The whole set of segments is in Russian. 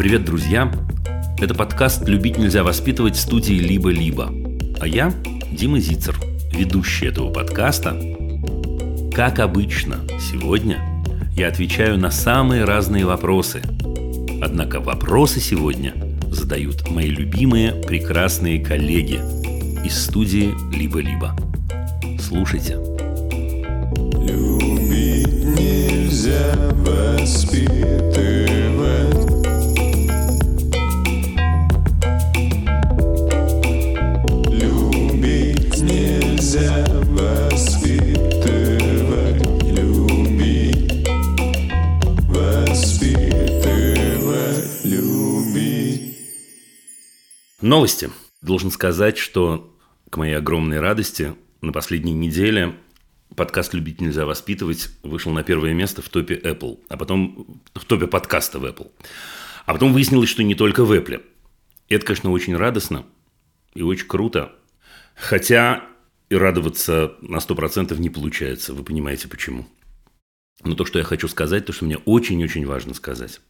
Привет, друзья! Это подкаст «Любить нельзя воспитывать» студии «Либо-либо». А я Дима Зицер, ведущий этого подкаста. Как обычно, сегодня я отвечаю на самые разные вопросы. Однако вопросы сегодня задают мои любимые прекрасные коллеги из студии «Либо-либо». Слушайте. Новости. Должен сказать, что к моей огромной радости на последней неделе подкаст «Любить нельзя воспитывать» вышел на первое место в топе Apple, а потом в топе подкаста в Apple. А потом выяснилось, что не только в Apple. И это, конечно, очень радостно и очень круто. Хотя и радоваться на 100% не получается. Вы понимаете, почему. Но то, что я хочу сказать, то, что мне очень-очень важно сказать.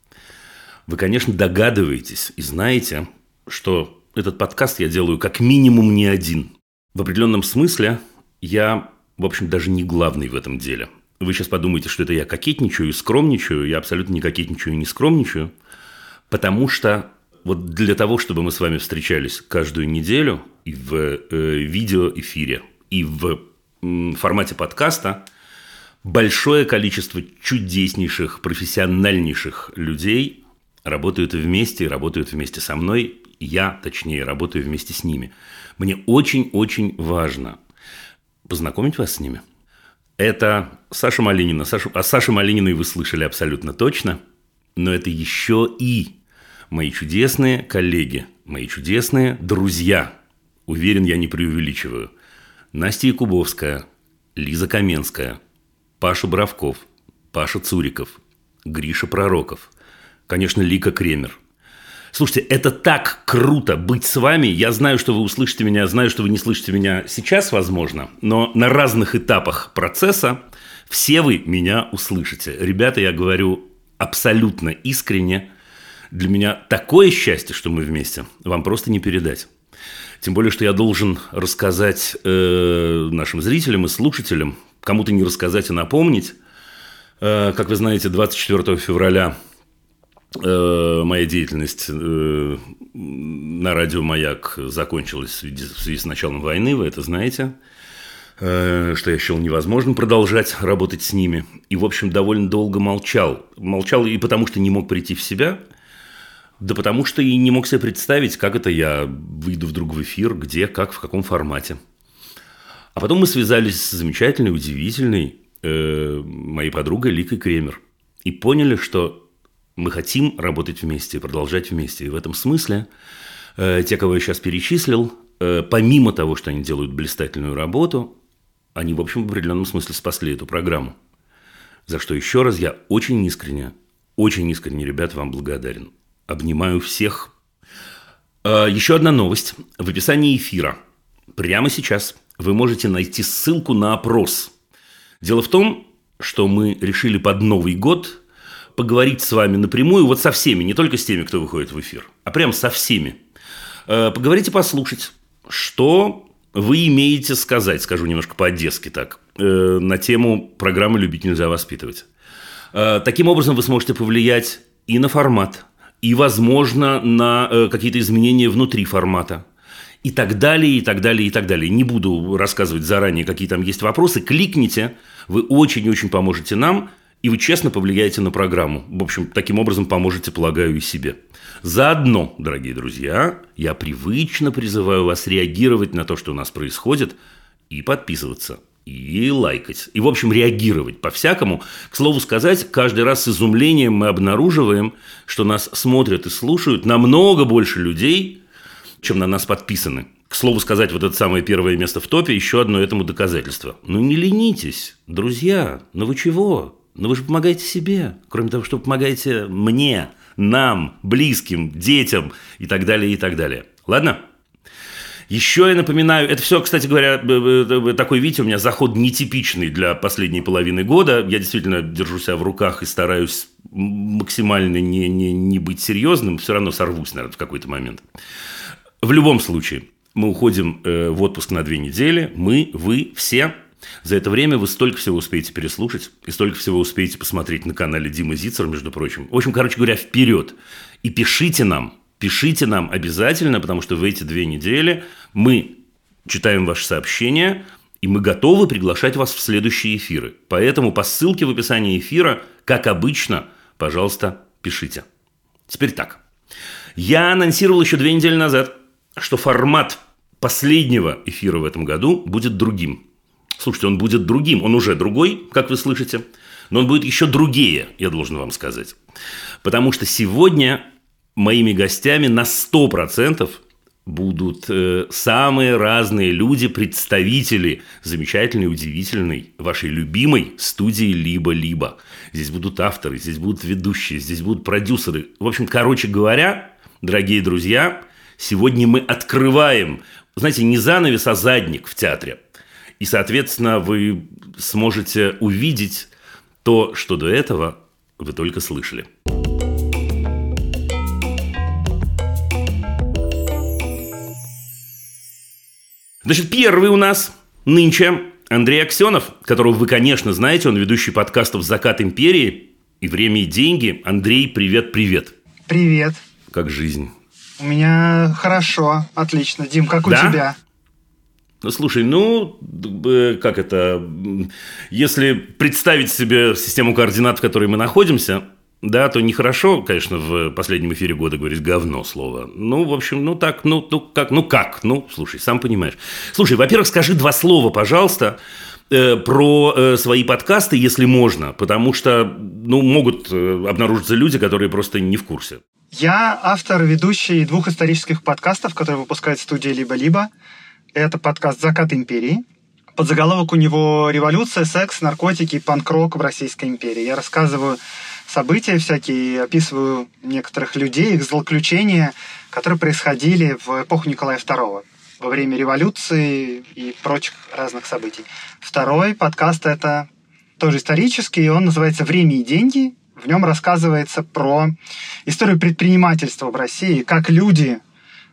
Вы, конечно, догадываетесь и знаете, что этот подкаст я делаю как минимум не один. В определенном смысле я, в общем, даже не главный в этом деле. Вы сейчас подумаете, что это я кокетничаю и скромничаю. Я абсолютно не кокетничаю и не скромничаю. Потому что вот для того, чтобы мы с вами встречались каждую неделю и в э, видеоэфире, и в м, формате подкаста, большое количество чудеснейших, профессиональнейших людей работают вместе работают вместе со мной. Я, точнее, работаю вместе с ними. Мне очень-очень важно познакомить вас с ними. Это Саша Малинина. Сашу, о Саше Малининой вы слышали абсолютно точно. Но это еще и мои чудесные коллеги, мои чудесные друзья. Уверен, я не преувеличиваю. Настя Якубовская, Лиза Каменская, Паша Бравков, Паша Цуриков, Гриша Пророков, конечно, Лика Кремер. Слушайте, это так круто быть с вами. Я знаю, что вы услышите меня, знаю, что вы не слышите меня сейчас, возможно, но на разных этапах процесса все вы меня услышите. Ребята, я говорю абсолютно искренне. Для меня такое счастье, что мы вместе, вам просто не передать. Тем более, что я должен рассказать э, нашим зрителям и слушателям, кому-то не рассказать, а напомнить. Э, как вы знаете, 24 февраля моя деятельность э, на радио «Маяк» закончилась в связи, с началом войны, вы это знаете, э, что я счел невозможным продолжать работать с ними. И, в общем, довольно долго молчал. Молчал и потому, что не мог прийти в себя – да потому что и не мог себе представить, как это я выйду вдруг в эфир, где, как, в каком формате. А потом мы связались с замечательной, удивительной э, моей подругой Ликой Кремер. И поняли, что мы хотим работать вместе, продолжать вместе. И в этом смысле э, те, кого я сейчас перечислил, э, помимо того, что они делают блистательную работу, они, в общем, в определенном смысле спасли эту программу. За что еще раз я очень искренне, очень искренне, ребята, вам благодарен. Обнимаю всех. А, Еще одна новость. В описании эфира прямо сейчас вы можете найти ссылку на опрос. Дело в том, что мы решили под Новый год поговорить с вами напрямую, вот со всеми, не только с теми, кто выходит в эфир, а прям со всеми. А, Поговорить и послушать, что вы имеете сказать, скажу немножко по-одесски так, э, на тему программы «Любить нельзя воспитывать». А, Таким образом, вы сможете повлиять и на формат, и, возможно, на э, какие-то изменения внутри формата. И так далее, и так далее, и так далее. Не буду рассказывать заранее, какие там есть вопросы. Кликните, вы очень-очень поможете нам, и вы честно повлияете на программу. В общем, таким образом поможете, полагаю, и себе. Заодно, дорогие друзья, я привычно призываю вас реагировать на то, что у нас происходит, и подписываться и лайкать. И, в общем, реагировать по-всякому. К слову сказать, каждый раз с изумлением мы обнаруживаем, что нас смотрят и слушают намного больше людей, чем на нас подписаны. К слову сказать, вот это самое первое место в топе – еще одно этому доказательство. Ну, не ленитесь, друзья, ну вы чего? Ну вы же помогаете себе, кроме того, что помогаете мне, нам, близким, детям и так далее, и так далее. Ладно? Еще я напоминаю, это все, кстати говоря, такой, видите, у меня заход нетипичный для последней половины года. Я действительно держу себя в руках и стараюсь максимально не, не, не быть серьезным, все равно сорвусь, наверное, в какой-то момент. В любом случае, мы уходим э, в отпуск на две недели, мы, вы, все. За это время вы столько всего успеете переслушать и столько всего успеете посмотреть на канале Димы Зицер, между прочим. В общем, короче говоря, вперед. И пишите нам, Пишите нам обязательно, потому что в эти две недели мы читаем ваши сообщения, и мы готовы приглашать вас в следующие эфиры. Поэтому по ссылке в описании эфира, как обычно, пожалуйста, пишите. Теперь так. Я анонсировал еще две недели назад, что формат последнего эфира в этом году будет другим. Слушайте, он будет другим. Он уже другой, как вы слышите. Но он будет еще другие, я должен вам сказать. Потому что сегодня моими гостями на 100% будут э, самые разные люди, представители замечательной, удивительной, вашей любимой студии «Либо-либо». Здесь будут авторы, здесь будут ведущие, здесь будут продюсеры. В общем, короче говоря, дорогие друзья, сегодня мы открываем, знаете, не занавес, а задник в театре. И, соответственно, вы сможете увидеть то, что до этого вы только слышали. Значит, первый у нас нынче Андрей Аксенов, которого вы, конечно, знаете, он ведущий подкастов «Закат империи» и «Время и деньги». Андрей, привет-привет. Привет. Как жизнь? У меня хорошо, отлично. Дим, как у Да? тебя? Слушай, ну, э, как это, если представить себе систему координат, в которой мы находимся, да, то нехорошо, конечно, в последнем эфире года говорить говно слово. Ну, в общем, ну так, ну, ну как, ну как, ну, слушай, сам понимаешь. Слушай, во-первых, скажи два слова, пожалуйста, э, про э, свои подкасты, если можно, потому что, ну, могут э, обнаружиться люди, которые просто не в курсе. Я автор, ведущий двух исторических подкастов, которые выпускает студия «Либо-либо». Это подкаст «Закат империи». Подзаголовок у него «Революция, секс, наркотики панк-рок в Российской империи». Я рассказываю события всякие, описываю некоторых людей, их злоключения, которые происходили в эпоху Николая II во время революции и прочих разных событий. Второй подкаст – это тоже исторический, он называется «Время и деньги». В нем рассказывается про историю предпринимательства в России, как люди,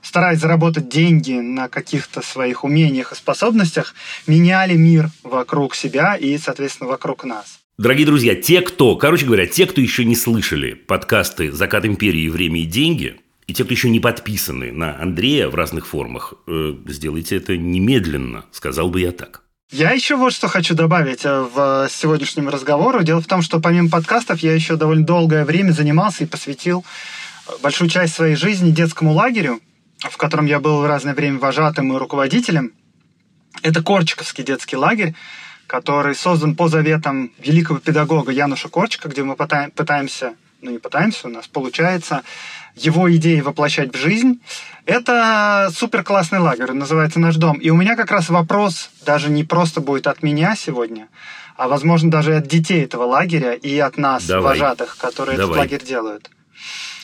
стараясь заработать деньги на каких-то своих умениях и способностях, меняли мир вокруг себя и, соответственно, вокруг нас. Дорогие друзья, те, кто, короче говоря, те, кто еще не слышали подкасты «Закат империи. Время и деньги», и те, кто еще не подписаны на Андрея в разных формах, э, сделайте это немедленно, сказал бы я так. Я еще вот что хочу добавить э, в сегодняшнем разговору. Дело в том, что помимо подкастов я еще довольно долгое время занимался и посвятил большую часть своей жизни детскому лагерю, в котором я был в разное время вожатым и руководителем. Это Корчиковский детский лагерь, который создан по заветам великого педагога Януша Корчика, где мы пыта- пытаемся, ну не пытаемся, у нас получается его идеи воплощать в жизнь. Это супер классный лагерь, он называется «Наш дом». И у меня как раз вопрос даже не просто будет от меня сегодня, а, возможно, даже от детей этого лагеря и от нас, Давай. вожатых, которые этот Давай. лагерь делают.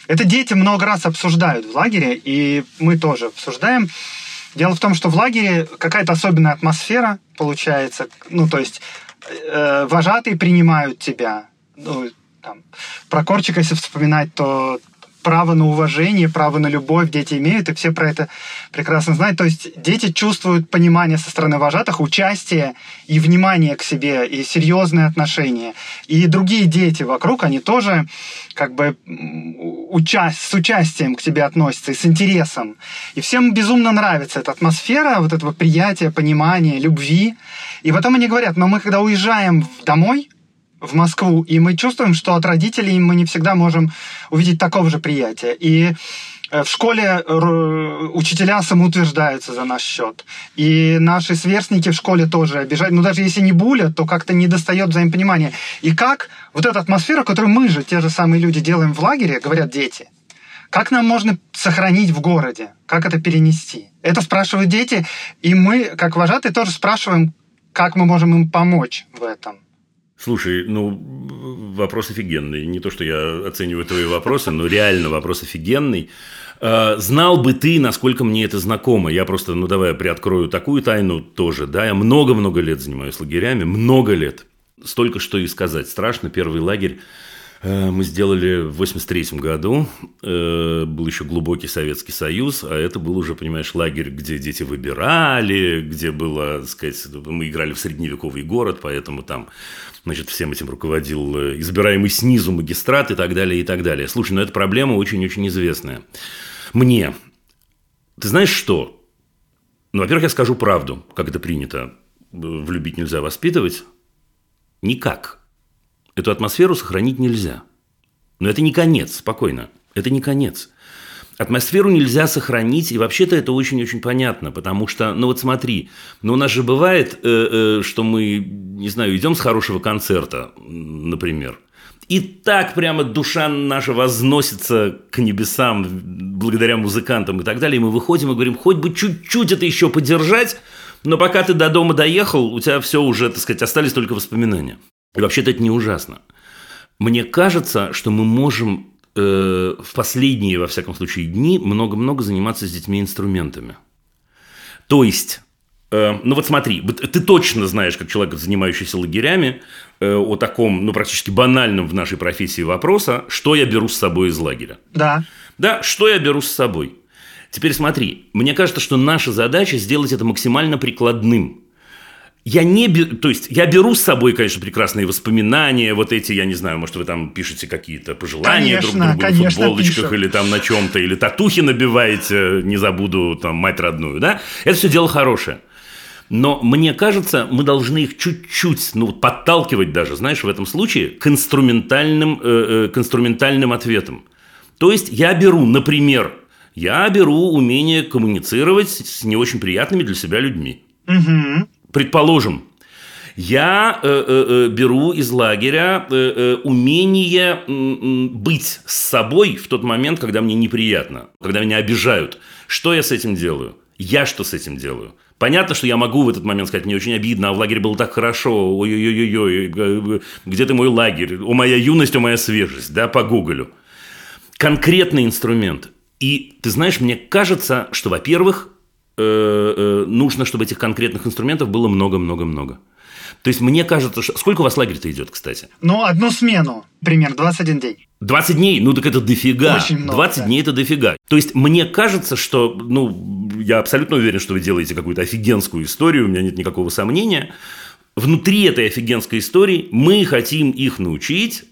Это дети много раз обсуждают в лагере, и мы тоже обсуждаем. Дело в том, что в лагере какая-то особенная атмосфера получается. Ну, то есть э, вожатые принимают тебя. Ну, там, про Корчика, если вспоминать, то право на уважение, право на любовь дети имеют, и все про это прекрасно знают. То есть дети чувствуют понимание со стороны вожатых, участие и внимание к себе, и серьезные отношения. И другие дети вокруг, они тоже как бы уча- с участием к тебе относятся и с интересом. И всем безумно нравится эта атмосфера вот этого приятия, понимания, любви. И потом они говорят, но мы когда уезжаем домой, в Москву, и мы чувствуем, что от родителей мы не всегда можем увидеть такого же приятия. И э, в школе учителя самоутверждаются за наш счет. И наши сверстники в школе тоже обижают. Ну, даже если не булят, то как-то не достает взаимопонимания. И как вот эта атмосфера, которую мы же, те же самые люди, делаем в лагере, говорят дети, как нам можно сохранить в городе? Как это перенести? Это спрашивают дети, и мы, как вожатые, тоже спрашиваем, как мы можем им помочь в этом. Слушай, ну, вопрос офигенный. Не то, что я оцениваю твои вопросы, но реально вопрос офигенный. Э, знал бы ты, насколько мне это знакомо. Я просто, ну давай, приоткрою такую тайну тоже. Да, я много-много лет занимаюсь лагерями, много лет. Столько, что и сказать. Страшно. Первый лагерь мы сделали в 83 году. Э, был еще глубокий Советский Союз, а это был уже, понимаешь, лагерь, где дети выбирали, где было, так сказать, мы играли в средневековый город, поэтому там, значит, всем этим руководил э, избираемый снизу магистрат и так далее, и так далее. Слушай, ну эта проблема очень-очень известная. Мне. Ты знаешь что? Ну, во-первых, я скажу правду, как это принято. Влюбить нельзя воспитывать. Никак. Эту атмосферу сохранить нельзя. Но это не конец, спокойно. Это не конец. Атмосферу нельзя сохранить, и вообще-то это очень-очень понятно, потому что, ну вот смотри, ну у нас же бывает, э, э, что мы, не знаю, идем с хорошего концерта, например, и так прямо душа наша возносится к небесам благодаря музыкантам и так далее, и мы выходим и говорим, хоть бы чуть-чуть это еще поддержать, но пока ты до дома доехал, у тебя все уже, так сказать, остались только воспоминания. И вообще-то это не ужасно. Мне кажется, что мы можем э, в последние, во всяком случае, дни много-много заниматься с детьми инструментами. То есть, э, ну вот смотри, ты точно знаешь, как человек, занимающийся лагерями, э, о таком, ну практически банальном в нашей профессии вопроса, что я беру с собой из лагеря. Да. Да, что я беру с собой. Теперь смотри, мне кажется, что наша задача сделать это максимально прикладным я не беру, то есть я беру с собой, конечно, прекрасные воспоминания, вот эти, я не знаю, может, вы там пишете какие-то пожелания конечно, друг другу конечно, на футболочках пишем. или там на чем-то, или татухи набиваете, не забуду там мать родную, да? Это все дело хорошее. Но мне кажется, мы должны их чуть-чуть, ну, подталкивать даже, знаешь, в этом случае к инструментальным, э, э, к инструментальным ответам. То есть я беру, например, я беру умение коммуницировать с не очень приятными для себя людьми. Мгм. Предположим, я э, э, э, беру из лагеря умение быть с собой в тот момент, когда мне неприятно, когда меня обижают. Что я с этим делаю? Я что с этим делаю? Понятно, что я могу в этот момент сказать, мне очень обидно, а в лагере было так хорошо, ой-ой-ой-ой, э, где ты мой лагерь, о моя юность, о моя свежесть, да, по Гоголю. Конкретный инструмент. И ты знаешь, мне кажется, что, во-первых, э, э, нужно, чтобы этих конкретных инструментов было много-много-много. То есть мне кажется, что... Сколько у вас лагерь-то идет, кстати? Ну, одну смену, примерно, 21 день. 20 дней, ну так это дофига. Очень много, 20 да. дней это дофига. То есть мне кажется, что, ну, я абсолютно уверен, что вы делаете какую-то офигенскую историю, у меня нет никакого сомнения. Внутри этой офигенской истории мы хотим их научить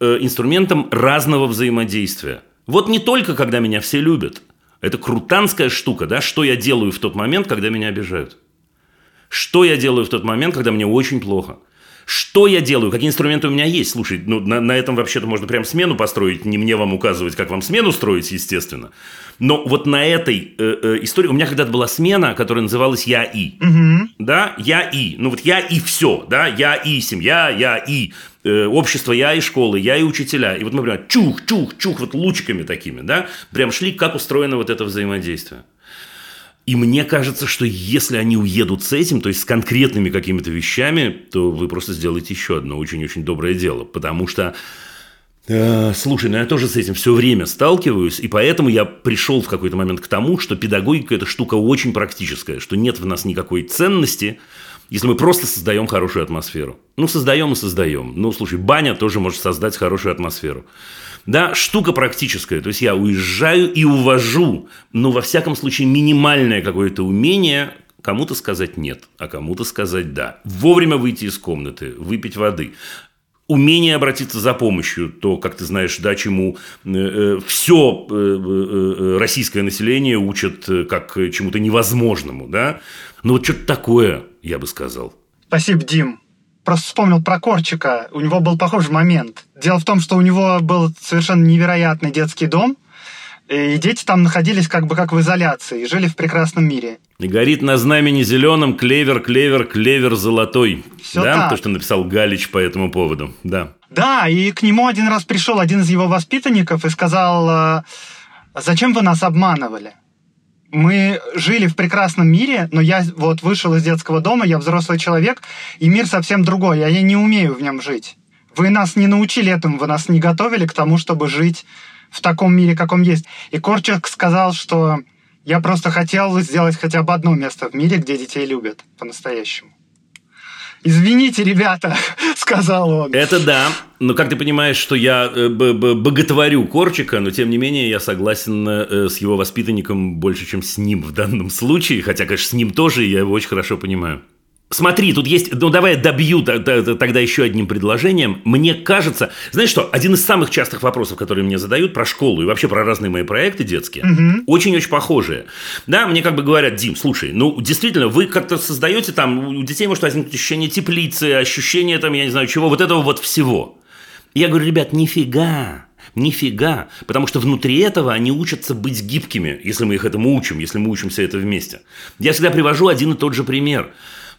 э, инструментам разного взаимодействия. Вот не только, когда меня все любят. Это крутанская штука, да, что я делаю в тот момент, когда меня обижают. Что я делаю в тот момент, когда мне очень плохо? Что я делаю? Какие инструменты у меня есть? Слушай, ну на, на этом вообще-то можно прям смену построить. Не мне вам указывать, как вам смену строить, естественно. Но вот на этой э, э, истории... У меня когда-то была смена, которая называлась «Я и». Да, «Я и». Ну вот «Я и все». Да, «Я и семья», «Я и э, общество», «Я и школы», «Я и учителя». И вот мы прям чух, чух, чух, вот лучиками такими, да, прям шли, как устроено вот это взаимодействие. И мне кажется, что если они уедут с этим, то есть с конкретными какими-то вещами, то вы просто сделаете еще одно очень-очень доброе дело. Потому что, э, слушай, ну я тоже с этим все время сталкиваюсь, и поэтому я пришел в какой-то момент к тому, что педагогика – это штука очень практическая, что нет в нас никакой ценности, если мы просто создаем хорошую атмосферу. Ну, создаем и создаем. Ну, слушай, баня тоже может создать хорошую атмосферу. Да, штука практическая. То есть я уезжаю и увожу, но во всяком случае минимальное какое-то умение кому-то сказать нет, а кому-то сказать да. Вовремя выйти из комнаты, выпить воды. Умение обратиться за помощью, то, как ты знаешь, да, чему все российское население учат э, как чему-то невозможному, да. Ну вот что-то такое, я бы сказал. Спасибо, Дим. Просто вспомнил про Корчика. У него был похожий момент. Дело в том, что у него был совершенно невероятный детский дом, и дети там находились как бы как в изоляции и жили в прекрасном мире. И горит на знамени зеленом клевер, клевер, клевер золотой. Всё да, так. то, что написал Галич по этому поводу. Да. Да, и к нему один раз пришел один из его воспитанников и сказал, э, зачем вы нас обманывали? Мы жили в прекрасном мире, но я вот вышел из детского дома, я взрослый человек, и мир совсем другой, а я не умею в нем жить. Вы нас не научили этому, вы нас не готовили к тому, чтобы жить в таком мире, каком есть. И Корчик сказал, что я просто хотел сделать хотя бы одно место в мире, где детей любят по-настоящему. Извините, ребята, сказал он. Это да. Но как ты понимаешь, что я э, боготворю Корчика, но тем не менее я согласен э, с его воспитанником больше, чем с ним в данном случае. Хотя, конечно, с ним тоже, я его очень хорошо понимаю. Смотри, тут есть, ну давай я добью тогда еще одним предложением. Мне кажется, знаешь что, один из самых частых вопросов, которые мне задают про школу и вообще про разные мои проекты детские, очень-очень похожие. Да, мне как бы говорят, Дим, слушай, ну действительно, вы как-то создаете там, у детей может возникнуть ощущение теплицы, ощущение там, я не знаю чего, вот этого вот всего. Я говорю, ребят, нифига, нифига, потому что внутри этого они учатся быть гибкими, если мы их этому учим, если мы учимся это вместе. Я всегда привожу один и тот же пример.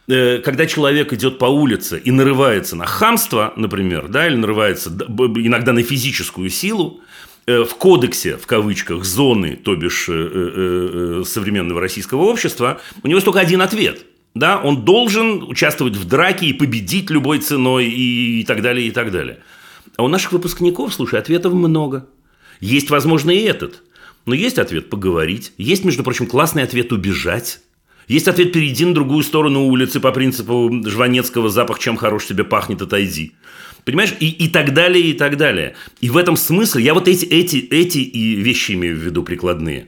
Э, Когда человек идет по улице и нарывается на хамство, например, да, или нарывается иногда на физическую силу, э, в кодексе, в кавычках, зоны, то бишь э, современного российского общества, у него есть только один ответ. Да, он должен участвовать в драке и победить любой ценой и, и так далее, и так далее. А у наших выпускников, слушай, ответов много. Есть, возможно, и этот. Но есть ответ поговорить. Есть, между прочим, классный ответ убежать. Есть ответ перейди на другую сторону улицы по принципу Жванецкого запах чем хорош тебе пахнет, отойди. Понимаешь? И, и так далее, и так далее. И в этом смысле я вот эти, эти, эти и вещи имею в виду прикладные.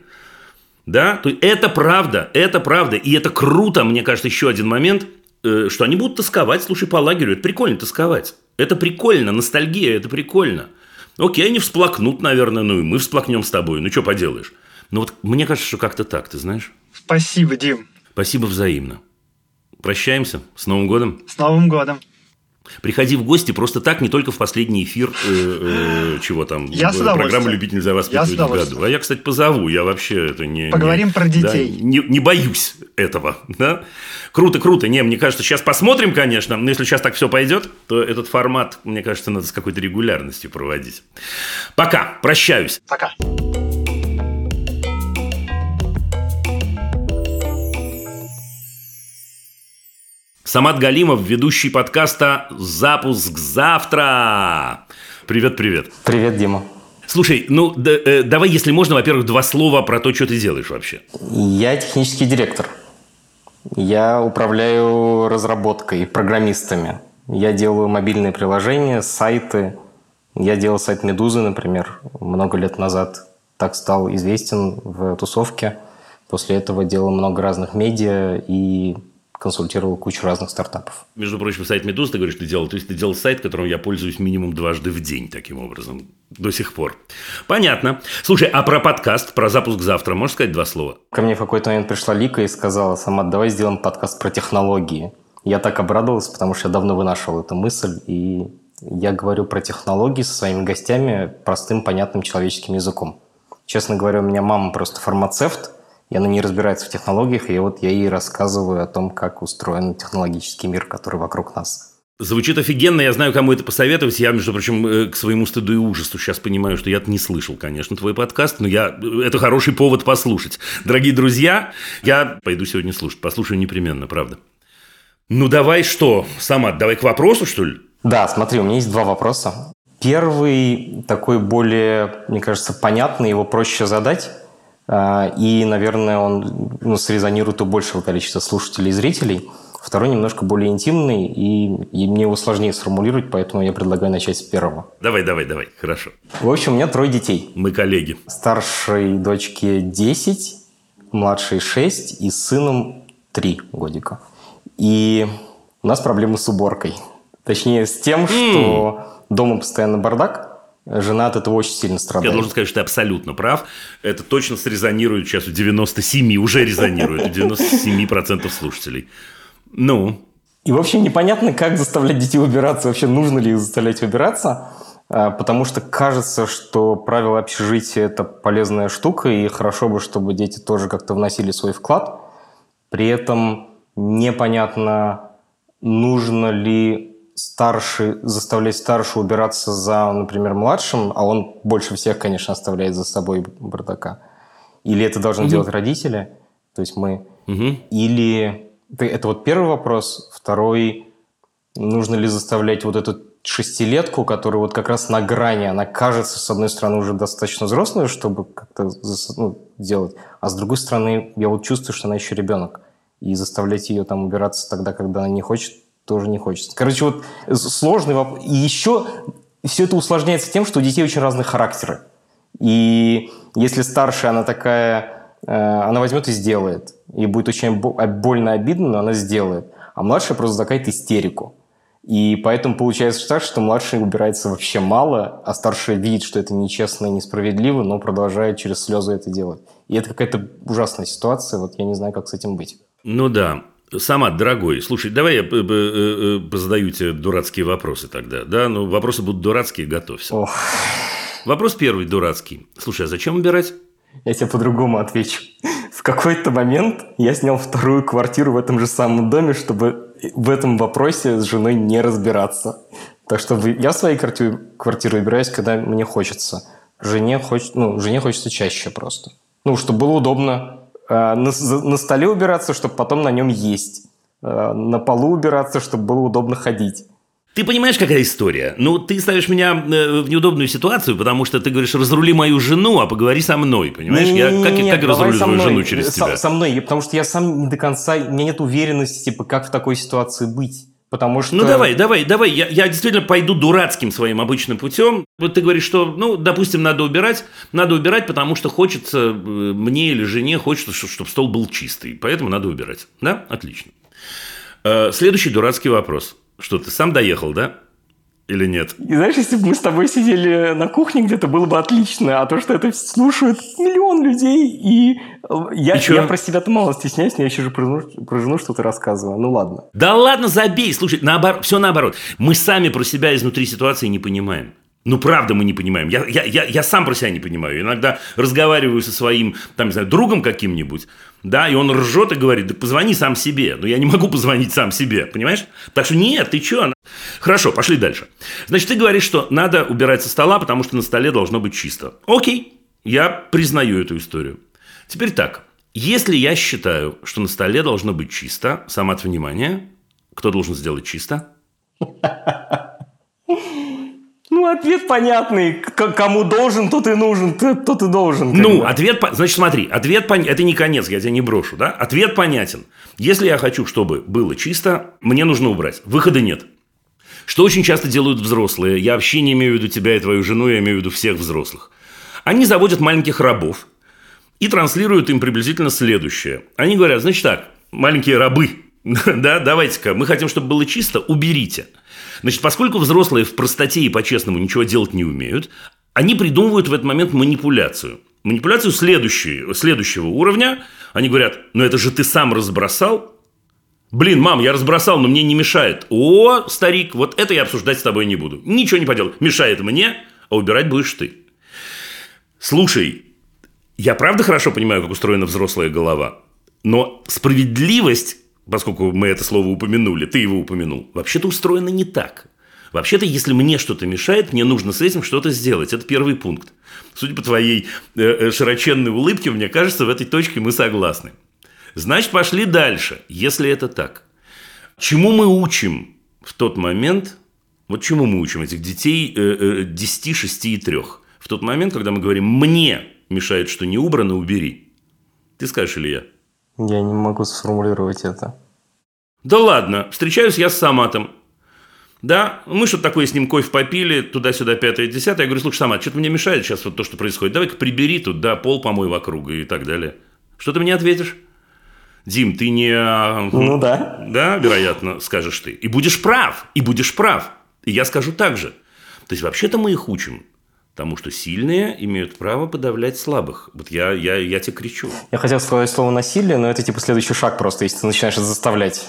Да, то есть это правда, это правда. И это круто, мне кажется, еще один момент, э, что они будут тосковать, слушай, по лагерю. Это прикольно тосковать. Это прикольно, ностальгия, это прикольно. Окей, они всплакнут, наверное, ну и мы всплакнем с тобой. Ну, что поделаешь? Но вот мне кажется, что как-то так, ты знаешь? Спасибо, Дим. Спасибо взаимно. Прощаемся. С Новым годом. С Новым годом. Приходи в гости просто так, не только в последний эфир, э, э, чего там, Я с э, удовольствием. программы «Любитель за Я воспитывать в году». А я, кстати, позову, я вообще это не... Поговорим не- про детей. да, не, не боюсь этого, да? Круто, круто. Не, мне кажется, сейчас посмотрим, конечно, но если сейчас так все пойдет, то этот формат, мне кажется, надо с какой-то регулярностью проводить. Пока, прощаюсь. Пока. Самат Галимов, ведущий подкаста «Запуск завтра». Привет-привет. Привет, Дима. Слушай, ну да, э, давай, если можно, во-первых, два слова про то, что ты делаешь вообще. Я технический директор. Я управляю разработкой, программистами. Я делаю мобильные приложения, сайты. Я делал сайт «Медузы», например, много лет назад. Так стал известен в тусовке. После этого делал много разных медиа и консультировал кучу разных стартапов. Между прочим, сайт Медуз, ты говоришь, ты делал. То есть, ты делал сайт, которым я пользуюсь минимум дважды в день, таким образом, до сих пор. Понятно. Слушай, а про подкаст, про запуск завтра, можешь сказать два слова? Ко мне в какой-то момент пришла Лика и сказала, Самат, давай сделаем подкаст про технологии. Я так обрадовался, потому что я давно вынашивал эту мысль, и я говорю про технологии со своими гостями простым, понятным человеческим языком. Честно говоря, у меня мама просто фармацевт, и она не разбирается в технологиях, и вот я ей рассказываю о том, как устроен технологический мир, который вокруг нас. Звучит офигенно, я знаю, кому это посоветовать. Я, между прочим, э, к своему стыду и ужасу сейчас понимаю, что я не слышал, конечно, твой подкаст, но я... это хороший повод послушать. Дорогие друзья, я пойду сегодня слушать. Послушаю непременно, правда. Ну, давай что, Самат, давай к вопросу, что ли? Да, смотри, у меня есть два вопроса. Первый такой более, мне кажется, понятный, его проще задать. А, И, наверное, он ну, срезонирует у большего количества слушателей и зрителей. Второй немножко более интимный, и, и мне его сложнее сформулировать, поэтому я предлагаю начать с первого. Давай, давай, давай, хорошо. В общем, у меня трое детей. Мы коллеги. Старшей дочке 10, младшей 6 и с сыном 3 годика. И у нас проблемы с уборкой. Точнее, с тем, что дома постоянно бардак. Жена от этого очень сильно Я страдает. должен сказать, что ты абсолютно прав. Это точно срезонирует сейчас у 97, уже резонирует у 97% слушателей. Ну, И, в общем, непонятно, как заставлять детей убираться. Вообще, нужно ли их заставлять убираться. А, Потому что кажется, что правила общежития – это полезная штука, и хорошо бы, чтобы дети тоже как-то вносили свой вклад. При этом непонятно, нужно ли старший, заставлять старшего убираться за, например, младшим, а он больше всех, конечно, оставляет за собой бардака. Или это должны делать родители, то есть мы. мгм. Или это- это вот первый вопрос. Второй, нужно ли заставлять вот эту шестилетку, которая вот как раз на грани, она кажется, с одной стороны, уже достаточно взрослой, чтобы как-то ну, делать, а с другой стороны, я вот чувствую, что она еще ребенок. И заставлять ее там убираться тогда, когда она не хочет, тоже не хочется. Короче, вот сложный вопрос. И еще все это усложняется тем, что у детей очень разные характеры. И если старшая, она такая, э, она возьмет и сделает. И будет очень больно обидно, но она сделает. А младшая просто закатит истерику. И поэтому получается так, что младший убирается вообще мало, а старший видит, что это нечестно и несправедливо, но продолжает через слезы это делать. И это какая-то ужасная ситуация, вот я не знаю, как с этим быть. Ну да, Самат, дорогой, слушай, давай я э, позадаю тебе дурацкие вопросы тогда. Да, ну вопросы будут дурацкие, готовься. Ох. Вопрос первый дурацкий. Слушай, а зачем убирать? Я тебе по-другому отвечу. В какой-то момент я снял вторую квартиру в этом же самом доме, чтобы в этом вопросе с женой не разбираться. Так что я в своей квартире, квартире убираюсь, когда мне хочется. Жене, хоч, ну, жене хочется чаще просто. Ну, чтобы было удобно. А, на, на столе убираться, чтобы потом на нем есть. А, на полу убираться, чтобы было удобно ходить. Ты понимаешь, какая история? Ну, ты ставишь меня э, в неудобную ситуацию, потому что ты говоришь, разрули мою жену, а поговори со мной, понимаешь? Не, я не, как, не, как разрулю свою жену через со, тебя? Со мной, потому что я сам не до конца, у меня нет уверенности, типа, как в такой ситуации быть. Потому что... Ну давай, давай, давай, я, я действительно пойду дурацким своим обычным путем. Вот ты говоришь, что, ну, допустим, надо убирать, надо убирать, потому что хочется, э, мне или жене хочется, чтобы стол был чистый, поэтому надо убирать. Да? Отлично. Э, следующий дурацкий вопрос. Что, ты сам доехал, да? Или нет? И знаешь, если бы мы с тобой сидели на кухне где-то, было бы отлично. А то, что это слушают миллион людей, и э, я, и я про себя-то мало стесняюсь, но я еще же про про жену что-то рассказываю. Ну ладно. Да ладно, забей. Слушай, наоборот, все наоборот. Мы сами про себя изнутри ситуации не понимаем. Ну, правда, мы не понимаем. Я, я, я, я сам про себя не понимаю. Иногда разговариваю со своим, там, не знаю, другом каким-нибудь, да, и он ржет и говорит, да позвони сам себе. Но я не могу позвонить сам себе, понимаешь? Так что нет, ты что? Хорошо, пошли дальше. Значит, ты говоришь, что надо убирать со стола, потому что на столе должно быть чисто. Окей, я признаю эту историю. Теперь так. Если я считаю, что на столе должно быть чисто, сам от внимания, кто должен сделать чисто? Ну, ответ понятный. Кому должен, тот и нужен, тот и должен. Ну, бы. ответ... Значит, смотри, ответ понятен. Это не конец, я тебя не брошу, да? Ответ понятен. Если я хочу, чтобы было чисто, мне нужно убрать. Выхода нет. Что очень часто делают взрослые. Я вообще не имею в виду тебя и твою жену, я имею в виду всех взрослых. Они заводят маленьких рабов и транслируют им приблизительно следующее. Они говорят, значит так, маленькие рабы, да, давайте-ка, мы хотим, чтобы было чисто, уберите – Значит, поскольку взрослые в простоте и по-честному ничего делать не умеют, они придумывают в этот момент манипуляцию. Манипуляцию следующего, следующего уровня. Они говорят, ну это же ты сам разбросал. Блин, мам, я разбросал, но мне не мешает. О, старик, вот это я обсуждать с тобой не буду. Ничего не поделаю. Мешает мне, а убирать будешь ты. Слушай, я правда хорошо понимаю, как устроена взрослая голова. Но справедливость поскольку мы это слово упомянули, ты его упомянул, вообще-то устроено не так. Вообще-то, если мне что-то мешает, мне нужно с этим что-то сделать. Это первый пункт. Судя по твоей э, э, широченной улыбке, мне кажется, в этой точке мы согласны. Значит, пошли дальше, если это так. Чему мы учим в тот момент, вот чему мы учим этих детей э, 10, 6 и 3? В тот момент, когда мы говорим «мне мешает, что не убрано, убери». Ты скажешь или я? Я не могу сформулировать это. Да ладно, встречаюсь я с Саматом. Да, мы что-то такое с ним кофе попили, туда-сюда, пятое, десятое. Я говорю, слушай, Самат, что-то мне мешает сейчас вот то, что происходит. Давай-ка прибери тут, да, пол помой вокруг и так далее. Что ты мне ответишь? Дим, ты не... А, ну да. Да, вероятно, скажешь ты. И будешь прав, и будешь прав. И я скажу так же. То есть, вообще-то мы их учим. Потому что сильные имеют право подавлять слабых. Вот я, я, я тебе кричу. Я хотел сказать слово «насилие», но это типа следующий шаг просто, если ты начинаешь это заставлять.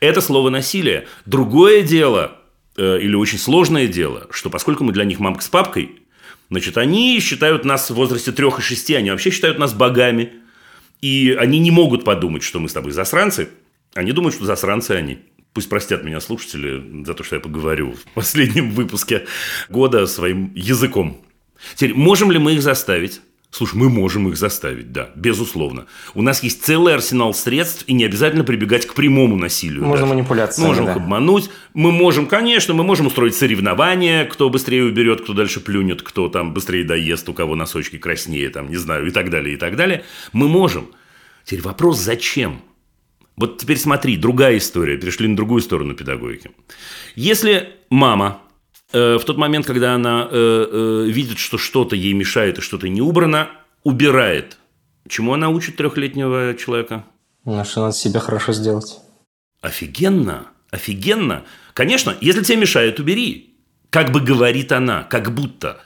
Это слово «насилие». Другое дело, э, или очень сложное дело, что поскольку мы для них мамка с папкой, значит, они считают нас в возрасте трех и шести, они вообще считают нас богами. И они не могут подумать, что мы с тобой засранцы. Они думают, что засранцы они. Пусть простят меня слушатели за то, что я поговорю в последнем выпуске года своим языком. Теперь, можем ли мы их заставить? Слушай, мы можем их заставить, да, безусловно. У нас есть целый арсенал средств, и не обязательно прибегать к прямому насилию. Можно даже. манипуляциями, Можем да. их обмануть. Мы можем, конечно, мы можем устроить соревнования, кто быстрее уберет, кто дальше плюнет, кто там быстрее доест, у кого носочки краснее, там, не знаю, и так далее, и так далее. Мы можем. Теперь вопрос, зачем? Вот теперь смотри, другая история. Перешли на другую сторону педагогики. Если мама э, в тот момент, когда она э, э, видит, что что-то ей мешает и что-то не убрано, убирает. Чему она учит трехлетнего человека? Ну, что надо себе хорошо сделать. Офигенно, офигенно. Конечно, если тебе мешает, убери. Как бы говорит она, как будто.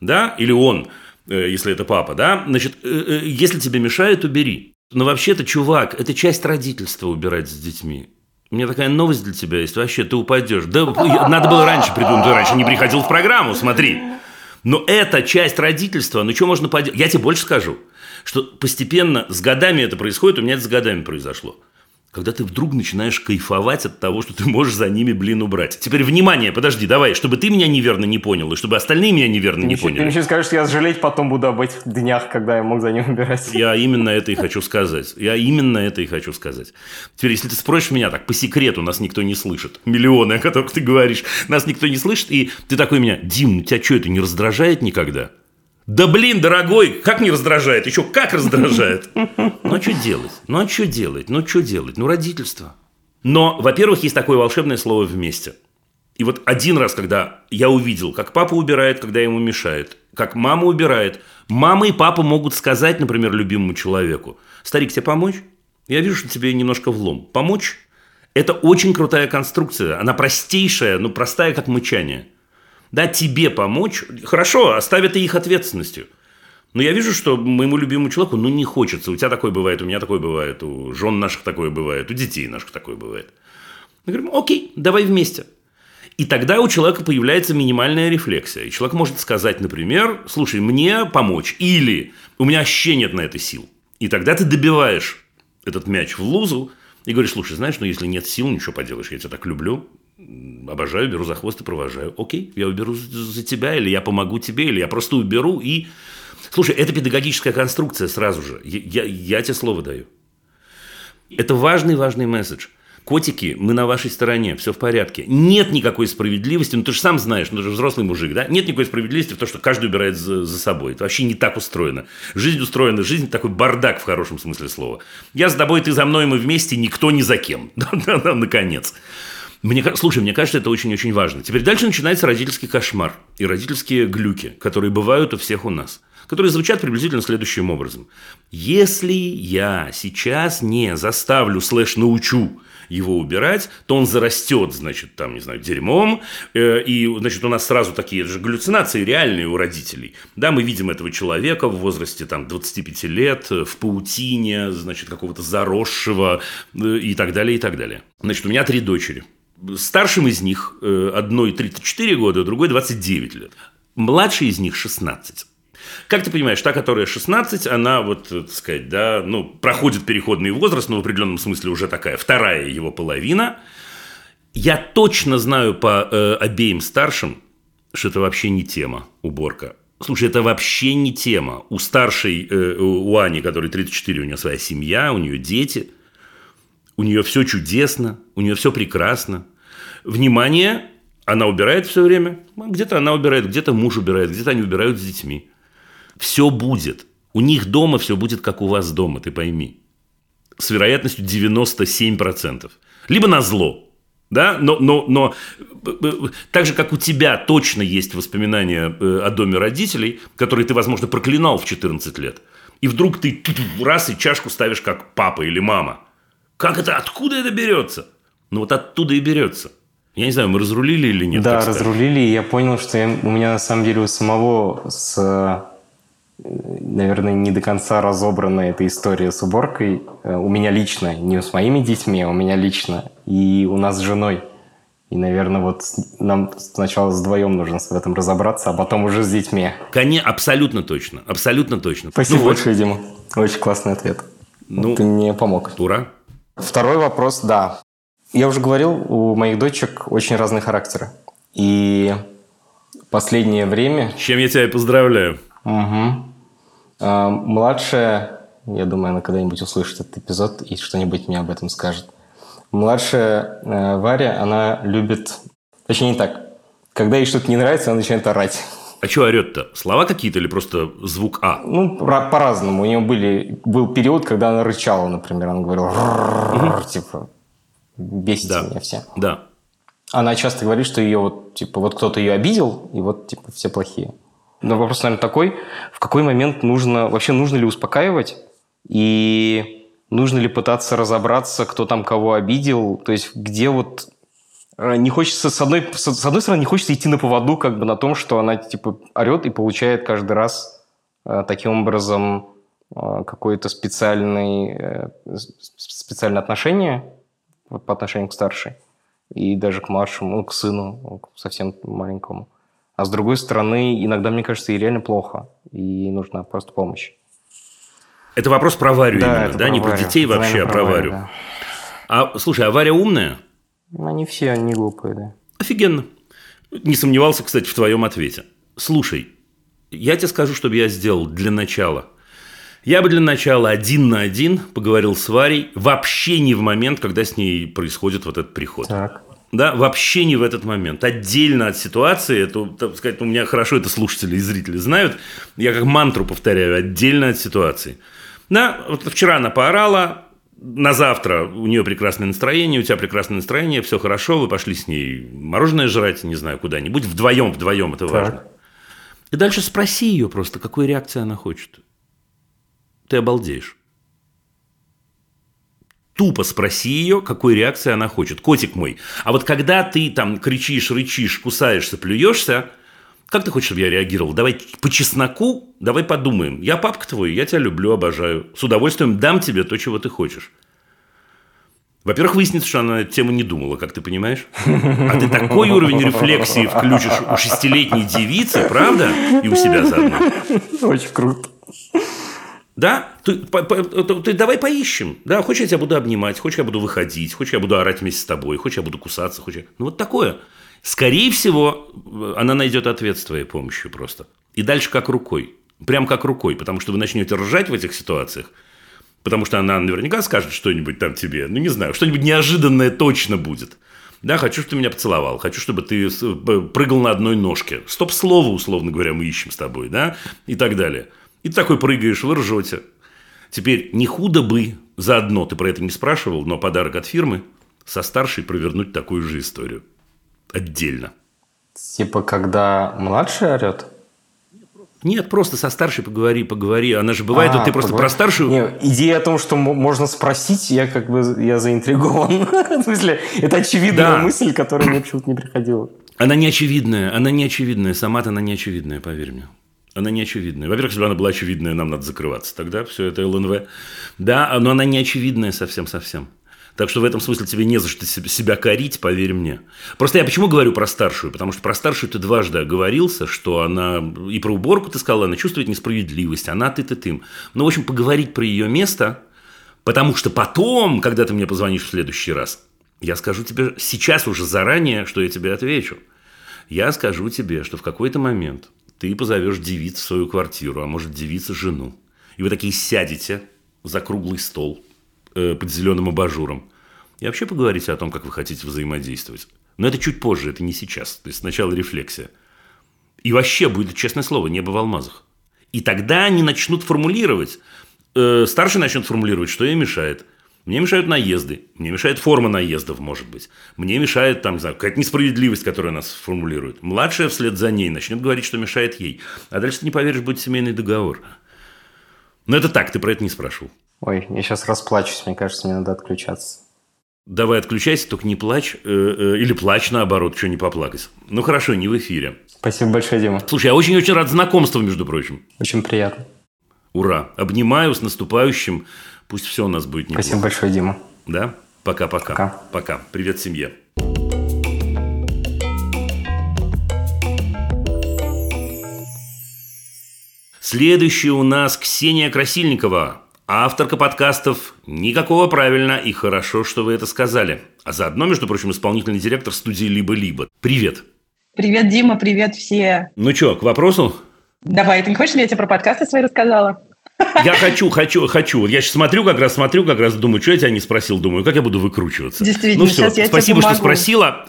Да? Или он, э, если это папа, да? Значит, э, э, если тебе мешает, убери. Но вообще-то, чувак, это часть родительства убирать с детьми. У меня такая новость для тебя есть. Вообще, ты упадешь. Да, надо было раньше придумать. Ты раньше не приходил в программу, смотри. Но это часть родительства. Ну, что можно поделать? Я тебе больше скажу, что постепенно с годами это происходит. У меня это с годами произошло. Когда ты вдруг начинаешь кайфовать от того, что ты можешь за ними, блин, убрать. Теперь, внимание, подожди, давай, чтобы ты меня неверно не понял, и чтобы остальные меня неверно не Ты еще- Ты поняли. еще скажешь, что я жалеть потом буду об этих днях, когда я мог за ним убирать. Я именно это и хочу сказать. Я именно это и хочу сказать. Теперь, если ты спросишь меня так, по секрету, нас никто не слышит. Миллионы, о которых ты говоришь, нас никто не слышит. И ты такой меня, Дим, ну тебя что, это не раздражает никогда? Да блин, дорогой, как не раздражает? Еще как раздражает? Ну а что делать? Ну а что делать? Ну что делать? Ну родительство. Но, во-первых, есть такое волшебное слово «вместе». И вот один раз, когда я увидел, как папа убирает, когда ему мешает, как мама убирает, мама и папа могут сказать, например, любимому человеку, «Старик, тебе помочь? Я вижу, что тебе немножко влом. Помочь?» Это очень крутая конструкция. Она простейшая, но простая, как мычание. Да, тебе помочь. Хорошо, оставь это их ответственностью. Но я вижу, что моему любимому человеку, ну, не хочется. У тебя такое бывает, у меня такое бывает, у жен наших такое бывает, у детей наших такое бывает. Мы говорим, окей, давай вместе. И тогда у человека появляется минимальная рефлексия. И человек может сказать, например, слушай, мне помочь. Или у меня вообще нет на это сил. И тогда ты добиваешь этот мяч в лузу и говоришь, слушай, знаешь, ну если нет сил, ничего поделаешь, я тебя так люблю, обожаю, беру за хвост и провожаю. Окей, я уберу за тебя, или я помогу тебе, или я просто уберу и... Слушай, это педагогическая конструкция сразу же. Я, я, я тебе слово даю. Это важный-важный месседж. Котики, мы на вашей стороне, все в порядке. Нет никакой справедливости, ну ты же сам знаешь, ну ты же взрослый мужик, да? Нет никакой справедливости в том, что каждый убирает за, за собой. Это вообще не так устроено. Жизнь устроена, жизнь такой бардак в хорошем смысле слова. Я с тобой, ты за мной, мы вместе, никто ни за кем. Да-да-да, наконец. Мне, слушай, мне кажется, это очень-очень важно. Теперь дальше начинается родительский кошмар и родительские глюки, которые бывают у всех у нас, которые звучат приблизительно следующим образом. Если я сейчас не заставлю слэш научу его убирать, то он зарастет, значит, там, не знаю, дерьмом, э, и, значит, у нас сразу такие же галлюцинации реальные у родителей. Да, мы видим этого человека в возрасте, там, 25 лет, э, в паутине, значит, какого-то заросшего э, и так далее, и так далее. Значит, у меня три дочери. Старшим из них э, одной 34 года, другой 29 лет. Младший из них 16. Как ты понимаешь, та, которая 16, она вот, э, так сказать, да, ну, проходит переходный возраст, но в определенном смысле уже такая вторая его половина. Я точно знаю по э, обеим старшим, что это вообще не тема уборка. Слушай, это вообще не тема. У старшей, э, у Ани, которой 34, у нее своя семья, у нее дети. У нее все чудесно, у нее все прекрасно. Внимание, она убирает все время. Где-то она убирает, где-то муж убирает, где-то они убирают с детьми. Все будет. У них дома все будет, как у вас дома, ты пойми. С вероятностью 97%. Либо на зло. Да, но, но, но э, э, так же, как у тебя точно есть воспоминания э, о доме родителей, которые ты, возможно, проклинал в 14 лет, и вдруг ты раз и чашку ставишь как папа или мама. Как это? Откуда это берется? Ну вот оттуда и берется. Я не знаю, мы разрулили или нет. да, разрулили, и я понял, что я- у меня на самом деле у самого с, э, наверное, не до конца разобрана эта история с уборкой. Э, У меня лично, не с моими детьми, а у меня лично. И у нас с женой. И, наверное, вот с- нам сначала вдвоем нужно в этом разобраться, а потом уже с детьми. Коне, абсолютно точно. Абсолютно точно. Спасибо Ну вот, большое, Дима. Очень классный ответ. Ну, Ты мне помог. Ура. Второй вопрос, да. Я уже говорил, у моих дочек очень разные характеры. И последнее время чем я тебя и поздравляю. Мгм. А, младшая, я думаю, она когда-нибудь услышит этот эпизод и что-нибудь мне об этом скажет. Младшая э, Варя, она любит... Точнее, не так. Когда ей что-то не нравится, она начинает орать. А что орет-то? Слова какие-то или просто звук А? Ну, по- по-разному. У нее были, был период, когда она рычала, например. Она говорила, типа, бесите Да. меня все. Да. Она часто говорит, что ее вот, типа, вот кто-то ее обидел, и вот, типа, все плохие. Но вопрос, наверное, такой, в какой момент нужно, вообще нужно ли успокаивать, и нужно ли пытаться разобраться, кто там кого обидел, то есть где вот не хочется, с одной, с одной стороны, не хочется идти на поводу как бы на том, что она, типа, орет и получает каждый раз э, таким образом э, какое-то специальный, э, с- с- специальное отношение по отношению к старшей и даже к младшему, ну, к сыну, к совсем маленькому. А с другой стороны, иногда, мне кажется, ей реально плохо, и нужна просто помощь. Это вопрос про Варю именно, это да? Не про детей вообще, а про Варю. да. А, слушай, а Варя умная? Они все не глупые, да. Офигенно. Не сомневался, кстати, в твоем ответе. Слушай, я тебе скажу, что бы я сделал для начала. Я бы для начала один на один поговорил с Варей вообще не в момент, когда с ней происходит вот этот приход. Так. Да, вообще не в этот момент. Отдельно от ситуации, это, так сказать, у меня хорошо это слушатели и зрители знают, я как мантру повторяю, отдельно от ситуации. Да, вот вчера она поорала, на завтра у нее прекрасное настроение, у тебя прекрасное настроение, все хорошо, вы пошли с ней мороженое жрать, не знаю, куда-нибудь, вдвоем, вдвоем, это важно. И дальше спроси ее просто, какой реакции она хочет. Ты обалдеешь. Тупо спроси ее, какой реакции она хочет. Котик мой, а вот когда ты там кричишь, рычишь, кусаешься, плюешься, как ты хочешь, чтобы я реагировал? Давай по чесноку, давай подумаем. Я папка твой, я тебя люблю, обожаю. С удовольствием дам тебе то, чего ты хочешь. Во-первых, выяснится, что она тему не думала, как ты понимаешь. А ты такой уровень рефлексии включишь у шестилетней девицы, правда? И у себя заодно. Очень круто. Да? Ты, по- по- ты- ты давай поищем. Да, хочешь, я тебя буду обнимать, хочешь, я буду выходить, хочешь, я буду орать вместе с тобой, хочешь, я буду кусаться, хочешь... Ну, вот такое. Скорее всего, она найдет ответ с твоей помощью просто. И дальше как рукой. Прям как рукой. Потому что вы начнете ржать в этих ситуациях. Потому что она наверняка скажет что-нибудь там тебе. Ну, не знаю, что-нибудь неожиданное точно будет. Да, хочу, чтобы ты меня поцеловал. Хочу, чтобы ты прыгал на одной ножке. Стоп-слово, условно говоря, мы ищем с тобой, да? И так далее. И ты такой прыгаешь, вы ржете. Теперь не худо бы заодно, ты про это не спрашивал, но подарок от фирмы со старшей провернуть такую же историю. Отдельно. Типа, когда младший орет? Нет, просто со старшей поговори, поговори. Она же бывает, А, вот ты просто поговор- про старшую... Не, идея о том, что можно спросить, я как бы я заинтригован. В смысле, это очевидная Да. мысль, которая мне почему-то не приходила. Она не очевидная, она не очевидная. Сама-то она не очевидная, поверь мне. Она не очевидная. Во-первых, если бы она была очевидная, нам надо закрываться. Тогда все это ЛНВ. Да, но она не очевидная совсем-совсем. Так что в этом смысле тебе не за что себя корить, поверь мне. Просто я почему говорю про старшую? Потому что про старшую ты дважды оговорился, что она... И про уборку ты сказала, она чувствует несправедливость, она ты-ты-тым. Ну, в общем, поговорить про ее место, потому что потом, когда ты мне позвонишь в следующий раз, я скажу тебе сейчас уже заранее, что я тебе отвечу. Я скажу тебе, что в какой-то момент ты позовешь девиц в свою квартиру, а может девица жену. И вы такие сядете за круглый стол э, под зеленым абажуром. И вообще поговорите о том, как вы хотите взаимодействовать. Но это чуть позже, это не сейчас. То есть сначала рефлексия. И вообще будет, честное слово, небо в алмазах. И тогда они начнут формулировать. Э, старший начнет формулировать, что ей мешает. Мне мешают наезды, мне мешает форма наездов, может быть. Мне мешает, там, не знаю, какая-то несправедливость, которая нас формулирует. Младшая вслед за ней начнет говорить, что мешает ей. А дальше ты не поверишь, будет семейный договор. Но это так, ты про это не спрашивал. Ой, я сейчас расплачусь, мне кажется, мне надо отключаться. Давай отключайся, только не плачь. э, э, или плачь наоборот, что не поплакать. Ну хорошо, не в эфире. Спасибо большое, Дима. Слушай, я очень-очень рад знакомству, между прочим. Очень приятно. Ура! Обнимаю с наступающим. Пусть все у нас будет неплохо. Спасибо большое, Дима. Да? Пока-пока. Пока. Пока. Привет семье. Следующая у нас Ксения Красильникова, авторка подкастов «Никакого правильно» и «Хорошо, что вы это сказали». А заодно, между прочим, исполнительный директор студии «Либо-либо». Привет. Привет, Дима, привет все. Ну что, к вопросу? Давай, ты не хочешь, чтобы я тебе про подкасты свои рассказала? Я хочу, хочу, хочу. Я сейчас смотрю, как раз смотрю, как раз думаю, что я тебя не спросил, думаю, как я буду выкручиваться. Действительно, ну, все, сейчас я тебе спасибо, что помогу. спросила.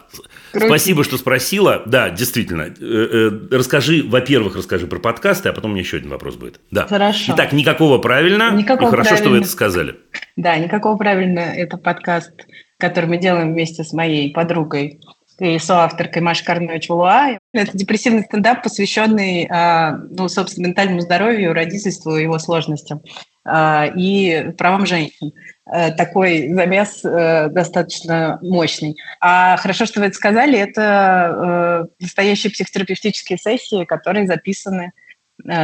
Крути. Спасибо, что спросила. Да, действительно. Э, э, Расскажи, во-первых, расскажи про подкасты, а потом у меня еще один вопрос будет. Да. Хорошо. Итак, никакого правильно. Никакого и хорошо, что вы правильно. это сказали. Да, никакого правильно. Это подкаст, который мы делаем вместе с моей подругой и соавторкой Машей Карнович Валуа. Это депрессивный стендап, посвященный, а, ну, собственно, ментальному здоровью, родительству и его сложностям а, и правам женщин. Э, Такой замес э, достаточно мощный. А хорошо, что вы это сказали, это э, настоящие психотерапевтические сессии, которые записаны,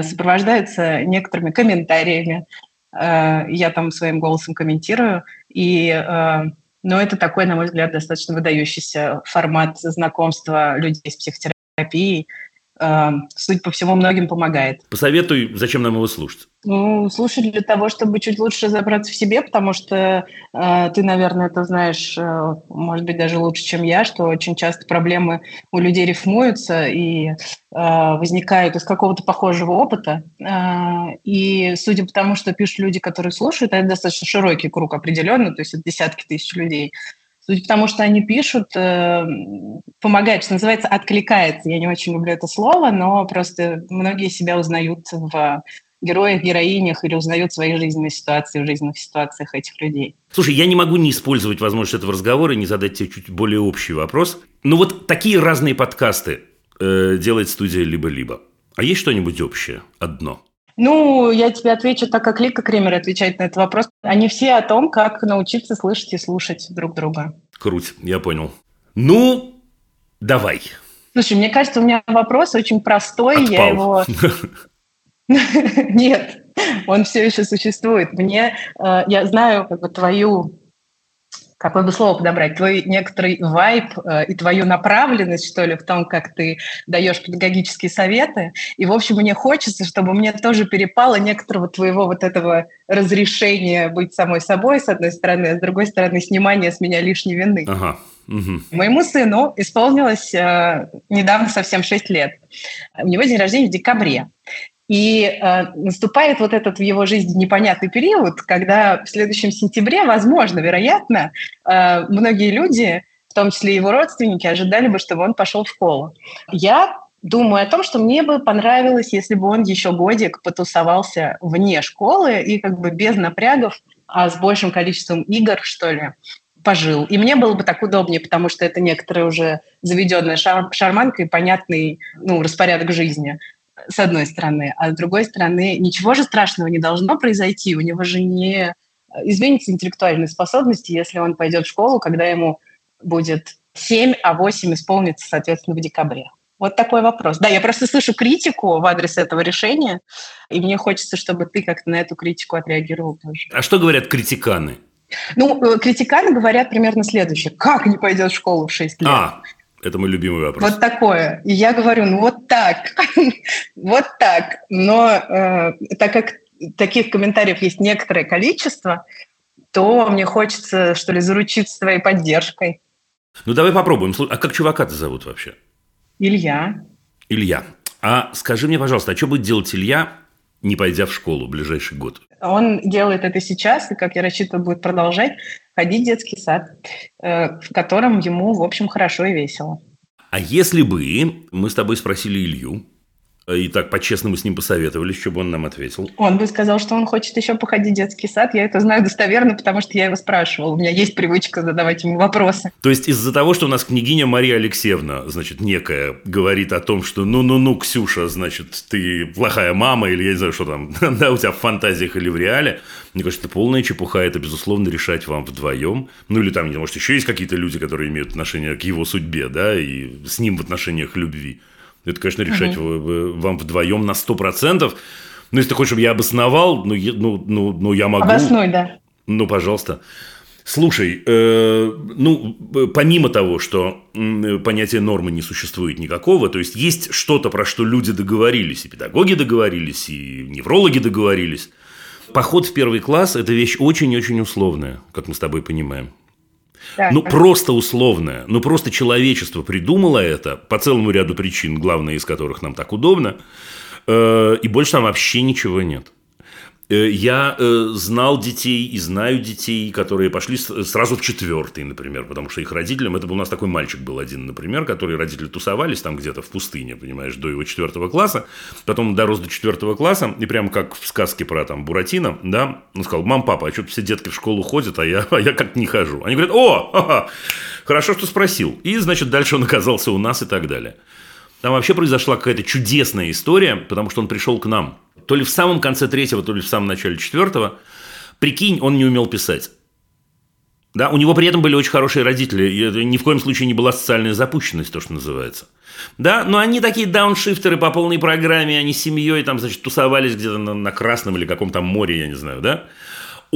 сопровождаются некоторыми комментариями, я там своим голосом комментирую. И, ну, это такой, на мой взгляд, достаточно выдающийся формат знакомства людей с психотерапией. Э, Судя по всему, многим помогает. Посоветуй, зачем нам его слушать. Ну, слушать для того, чтобы чуть лучше разобраться в себе, потому что э, ты, наверное, это знаешь, э, может быть, даже лучше, чем я, что очень часто проблемы у людей рифмуются и э, возникают из какого-то похожего опыта. Э, и судя по тому, что пишут люди, которые слушают, это достаточно широкий круг определенно, то есть это десятки тысяч людей. Судя по тому, что они пишут, э, помогает, что называется, откликается. Я не очень люблю это слово, но просто многие себя узнают в героях, героинях или узнают свои жизненные ситуации в жизненных ситуациях этих людей. Слушай, я не могу не использовать возможность этого разговора и не задать тебе чуть более общий вопрос. Ну вот такие разные подкасты э, делает студия «Либо-либо». А есть что-нибудь общее? Одно? Ну, я тебе отвечу так, как Лика Кремер отвечает на этот вопрос. Они все о том, как научиться слышать и слушать друг друга. Круть, я понял. Ну, давай. Слушай, мне кажется, у меня вопрос очень простой. Я Отпал. его... Нет, он все еще существует. Мне, э, я знаю как бы твою, какое бы слово подобрать, твой некоторый вайб э, и твою направленность, что ли, в том, как ты даешь педагогические советы. И, в общем, мне хочется, чтобы мне тоже перепало некоторого твоего вот этого разрешения быть самой собой, с одной стороны, а с другой стороны, снимания с меня лишней вины. Ага. мгм. Моему сыну исполнилось э, недавно совсем 6 лет. У него день рождения в декабре. И э, наступает вот этот в его жизни непонятный период, когда в следующем сентябре, возможно, вероятно, э, многие люди, в том числе его родственники, ожидали бы, чтобы он пошел в школу. Я думаю о том, что мне бы понравилось, если бы он еще годик потусовался вне школы и как бы без напрягов, а с большим количеством игр, что ли, пожил. И мне было бы так удобнее, потому что это некоторая уже заведенная шар- шарманка и понятный ну, распорядок жизни, с одной стороны. А с другой стороны, ничего же страшного не должно произойти. У него же не изменится интеллектуальные способности, если он пойдет в школу, когда ему будет 7, а 8 исполнится, соответственно, в декабре. Вот такой вопрос. Да, я просто слышу критику в адрес этого решения, и мне хочется, чтобы ты как-то на эту критику отреагировал тоже. А что говорят критиканы? Ну, э, критиканы говорят примерно следующее. Как не пойдет в школу в 6 лет? А, это мой любимый вопрос. Вот такое. И я говорю, ну вот так, вот так. Но э, так как таких комментариев есть некоторое количество, то мне хочется, что ли, заручиться твоей поддержкой. Ну, давай попробуем. А как чувака-то зовут вообще? Илья. Илья. А скажи мне, пожалуйста, а что будет делать Илья, не пойдя в школу в ближайший год? Он делает это сейчас, и, как я рассчитываю, будет продолжать ходить в детский сад, э, в котором ему, в общем, хорошо и весело. А если бы мы с тобой спросили Илью, и так по-честному с ним посоветовались, чтобы он нам ответил. Он бы сказал, что он хочет еще походить в детский сад. Я это знаю достоверно, потому что я его спрашивала. У меня есть привычка задавать ему вопросы. То есть из-за того, что у нас княгиня Мария Алексеевна, значит, некая, говорит о том, что ну-ну-ну, Ксюша, значит, ты плохая мама, или я не знаю, что там, да, у тебя в фантазиях или в реале, мне кажется, это полная чепуха, это, безусловно, решать вам вдвоем. Ну, или там, может, еще есть какие-то люди, которые имеют отношение к его судьбе, да, и с ним в отношениях любви. Это, конечно, решать вы- вам вдвоем на 100%. Ну, если ты хочешь, чтобы я обосновал, ну, я- ну, ну, ну я могу. Обоснуй, да. Ну, пожалуйста. Слушай, э, ну, помимо того, что понятия нормы не существует никакого, то есть есть что-то, про что люди договорились, и педагоги договорились, и неврологи договорились. Поход в первый класс – это вещь очень-очень условная, как мы с тобой понимаем. Да. Ну, просто условная. Ну, просто человечество придумало это по целому ряду причин, главная из которых нам так удобно, э, и больше там вообще ничего нет. Э, Я э, знал детей и знаю детей, которые пошли сразу в четвертый, например, потому что их родителям, это был у нас такой мальчик был один, например, который родители тусовались там где-то в пустыне, понимаешь, до его четвертого класса, потом дорос до четвертого класса, и прям как в сказке про там Буратино, да, он сказал, мам, папа, а что все детки в школу ходят, а я, а я как не хожу. Они говорят, о, ха-ха, хорошо, что спросил. И, значит, дальше он оказался у нас и так далее. Там вообще произошла какая-то чудесная история, потому что он пришел к нам. То ли в самом конце третьего, то ли в самом начале четвертого. Прикинь, он не умел писать. Да, у него при этом были очень хорошие родители. Это ни в коем случае не была социальная запущенность, то, что называется. Да, но они такие дауншифтеры по полной программе, они с семьей там, значит, тусовались где-то на, на Красном или каком-то море, я не знаю, да.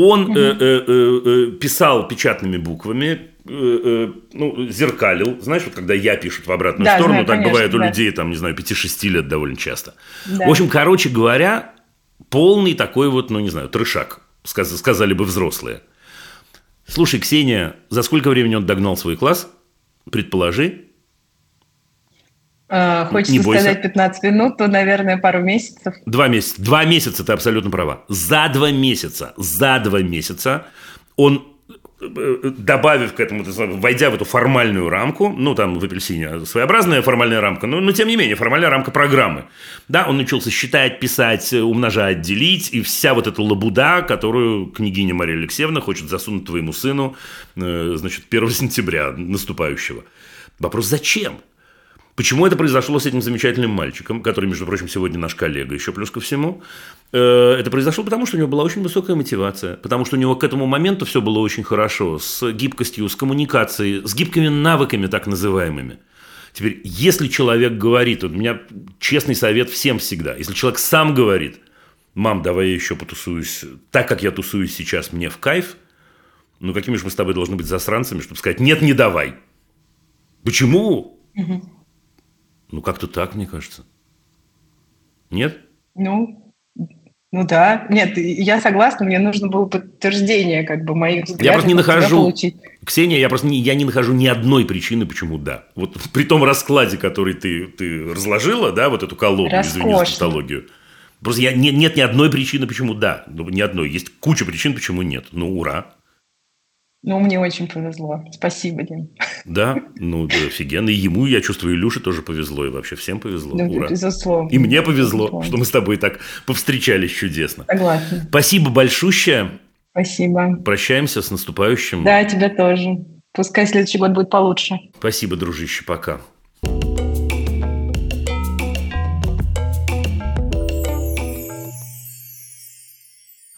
Он э, э, э, писал печатными буквами, ну, зеркалил. Знаешь, вот когда я пишут в обратную Да, сторону, знаю, так конечно, бывает у да. людей, там, не знаю, 5-6 лет довольно часто. Да. В общем, короче говоря, полный такой вот, ну, не знаю, трешак, сказ- сказали бы взрослые. Слушай, Ксения, за сколько времени он догнал свой класс? Предположи. Э, Хочется Не бойся. сказать 15 минут, то, наверное, пару месяцев. Два месяца. Два месяца, ты абсолютно права. За два месяца, за два месяца он э, добавив к этому, войдя в эту формальную рамку, ну, там в апельсине своеобразная формальная рамка, но, но тем не менее, формальная рамка программы. Да, он научился считать, писать, умножать, делить, и вся вот эта лабуда, которую княгиня Мария Алексеевна хочет засунуть твоему сыну, э, значит, 1 сентября наступающего. Вопрос, зачем? Почему это произошло с этим замечательным мальчиком, который, между прочим, сегодня наш коллега, еще плюс ко всему? Э, Это произошло потому, что у него была очень высокая мотивация, потому что у него к этому моменту все было очень хорошо, с гибкостью, с коммуникацией, с гибкими навыками так называемыми. Теперь, если человек говорит, вот у меня честный совет всем всегда, если человек сам говорит, мам, давай я еще потусуюсь, так как я тусуюсь сейчас, мне в кайф, ну какими же мы с тобой должны быть засранцами, чтобы сказать, нет, не давай. Почему? Ну, как-то так, мне кажется. Нет? Ну, ну да. Нет, я согласна, мне нужно было подтверждение как бы моих взглядов. Я просто не нахожу, получить. Ксения, я просто не, я не нахожу ни одной причины, почему да. Вот при том раскладе, который ты, ты разложила, да, вот эту колоду, извини за Роскошно. тавтологию. Просто я, не- нет ни одной причины, почему да. Ну, ни одной. Есть куча причин, почему нет. Ну, ура. Ну, мне очень повезло. Спасибо, Дим. Да, ну, да, офигенно. И ему, я чувствую, Илюше тоже повезло. И вообще всем повезло. Ну, ура. безусловно. И мне повезло, Безусловно. что мы с тобой так повстречались чудесно. Согласна. Спасибо большущее. Спасибо. Прощаемся с наступающим. Да, тебя тоже. Пускай следующий год будет получше. Спасибо, дружище. Пока.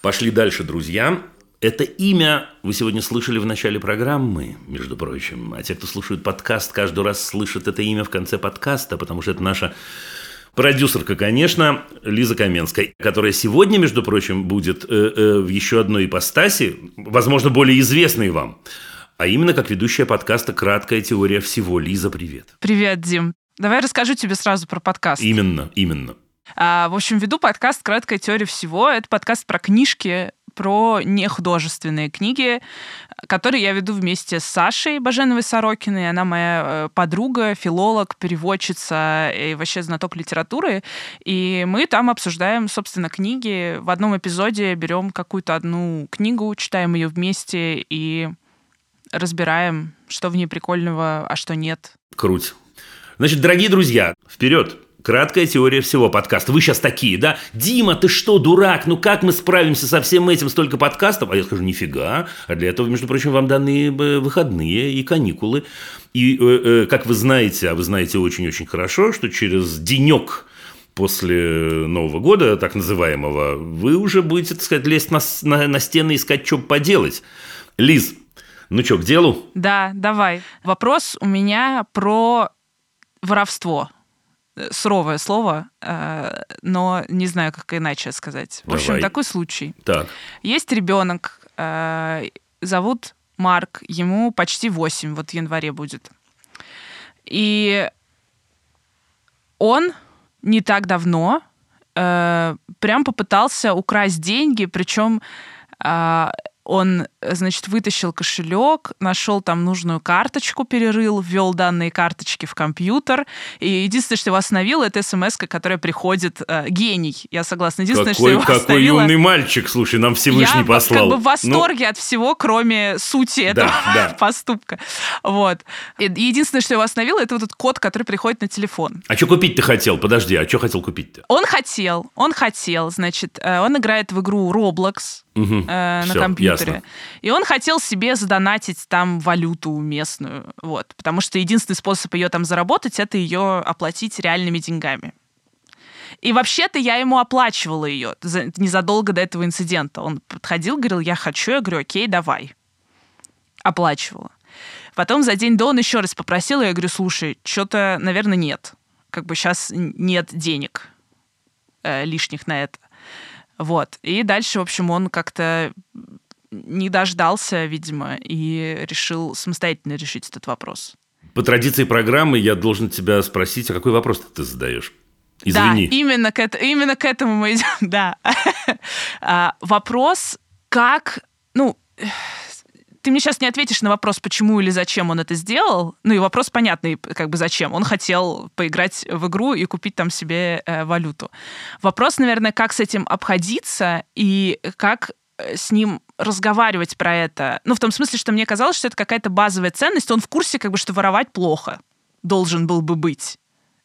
Пошли дальше, друзья. Это имя вы сегодня слышали в начале программы, между прочим. А те, кто слушает подкаст, каждый раз слышат это имя в конце подкаста, потому что это наша продюсерка, конечно, Лиза Каменская, которая сегодня, между прочим, будет э, э, в еще одной ипостаси, возможно, более известной вам, а именно как ведущая подкаста «Краткая теория всего». Лиза, привет. Привет, Дим. Давай расскажу тебе сразу про подкаст. Именно, именно. А, в общем, веду подкаст «Краткая теория всего». Это подкаст про книжки, про нехудожественные книги, которые я веду вместе с Сашей Баженовой Сорокиной. Она моя э, подруга, филолог, переводчица и вообще знаток литературы. И мы там обсуждаем, собственно, книги. В одном эпизоде берем какую-то одну книгу, читаем ее вместе и разбираем, что в ней прикольного, а что нет. Круть. Значит, дорогие друзья, вперед! Краткая теория всего подкаста. Вы сейчас такие, да? Дима, ты что, дурак? Ну как мы справимся со всем этим? Столько подкастов? А я скажу, нифига. А для этого, между прочим, вам даны э, выходные и каникулы. И, э, э, как вы знаете, а вы знаете очень-очень хорошо, что через денек после Нового года, так называемого, вы уже будете, так сказать, лезть на, на, на стены и искать, что поделать. Лиз, ну что, к делу? Да, давай. Вопрос у меня про воровство. Э, Суровое слово, э, но не знаю, как иначе сказать. В общем, такой случай. Так, Есть ребенок, э, зовут Марк, ему почти 8, вот в январе будет. И он не так давно прям попытался украсть деньги, причем э, он, э, значит, вытащил кошелек, нашел там нужную карточку, перерыл, ввел данные карточки в компьютер. И единственное, что его остановило, это смс которая приходит э, гений. Я согласна. Единственное, какой, что его какой остановило... юный мальчик, слушай, нам Всевышний я послал. как бы в Ну, восторге от всего, кроме сути этого да. поступка. Вот. И единственное, что его остановило, это вот этот код, который приходит на телефон. а что купить ты хотел? Подожди, а что хотел купить-то? Он хотел, он хотел, значит, э, он играет в игру Roblox Э, на Всё, компьютере. ясно. И он хотел себе задонатить там валюту местную, вот, потому что единственный способ ее там заработать, это ее оплатить реальными деньгами. И вообще-то я ему оплачивала ее за- незадолго до этого инцидента. Он подходил, говорил, я хочу, я говорю, окей, давай. Оплачивала. Потом за день до он еще раз попросил, я говорю, слушай, что-то, наверное, нет. Как бы сейчас нет денег э, лишних на это. Вот. И дальше, в общем, он как-то не дождался, видимо, и решил самостоятельно решить этот вопрос. По традиции программы я должен тебя спросить, а какой вопрос ты задаешь? Извини. Да, именно к, это- именно к этому мы идем, да. А, Вопрос, как, ну, ты мне сейчас не ответишь на вопрос, почему или зачем он это сделал. Ну и вопрос понятный, как бы зачем. Он хотел поиграть в игру и купить там себе э, валюту. Вопрос, наверное, как с этим обходиться и как э, с ним разговаривать про это. Ну, в том смысле, что мне казалось, что это какая-то базовая ценность. Он в курсе, как бы, что воровать плохо должен был бы быть.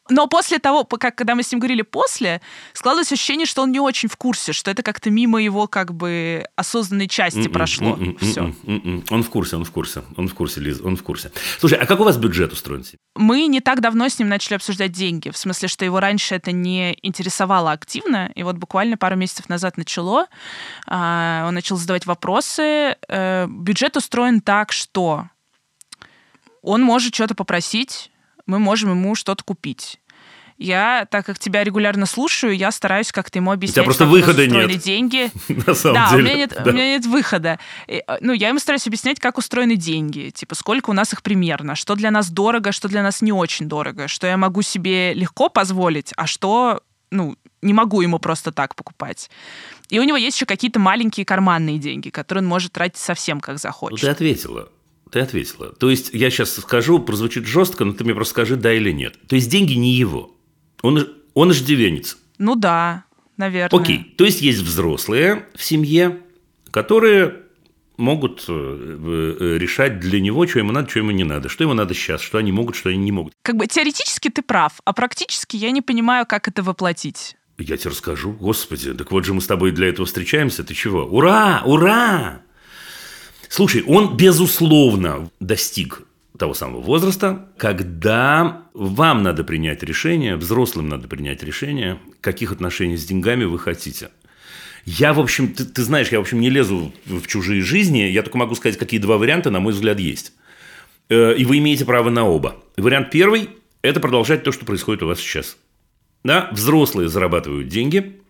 Но после того, как, когда мы с ним говорили после, складывалось ощущение, что он не очень в курсе, что это как-то мимо его как бы осознанной части М-м, прошло. м-м, Все. м-м. Он в курсе, он в курсе. Он в курсе, Лиз, он в курсе. Слушай, а как у вас бюджет устроен? Мы не так давно с ним начали обсуждать деньги, в смысле, что его раньше это не интересовало активно, и вот буквально пару месяцев назад начало. А, Он начал задавать вопросы. Э, Бюджет устроен так, что он может что-то попросить, мы можем ему что-то купить. Я, так как тебя регулярно слушаю, я стараюсь как-то ему объяснять, просто как у нас выхода устроены нет. деньги. На самом да, деле. у меня нет, Да. у меня нет выхода. Э, Ну, я ему стараюсь объяснять, как устроены деньги, типа, сколько у нас их примерно, что для нас дорого, что для нас не очень дорого, что я могу себе легко позволить, а что, ну, не могу ему просто так покупать. И у него есть еще какие-то маленькие карманные деньги, которые он может тратить совсем как Ну, захочет. ты ответила. Ты ответила. То есть, я сейчас скажу, прозвучит жестко, но ты мне просто скажи, да или нет. То есть, деньги не его. Он, он иждивенец. Ну да, наверное. Окей. То есть, есть взрослые в семье, которые могут э, э, решать для него, что ему надо, что ему не надо, что ему надо сейчас, что они могут, что они не могут. Как бы теоретически ты прав, а практически я не понимаю, как это воплотить. Я тебе расскажу. Господи, так вот же мы с тобой для этого встречаемся. Ты чего? Ура! Ура! Слушай, он, безусловно, достиг того самого возраста, когда вам надо принять решение, взрослым надо принять решение, каких отношений с деньгами вы хотите. Я, в общем, ты, ты знаешь, я, в общем, не лезу в чужие жизни, я только могу сказать, какие два варианта, на мой взгляд, есть. Э, И вы имеете право на оба. Вариант первый – это продолжать то, что происходит у вас сейчас. Да, взрослые зарабатывают деньги,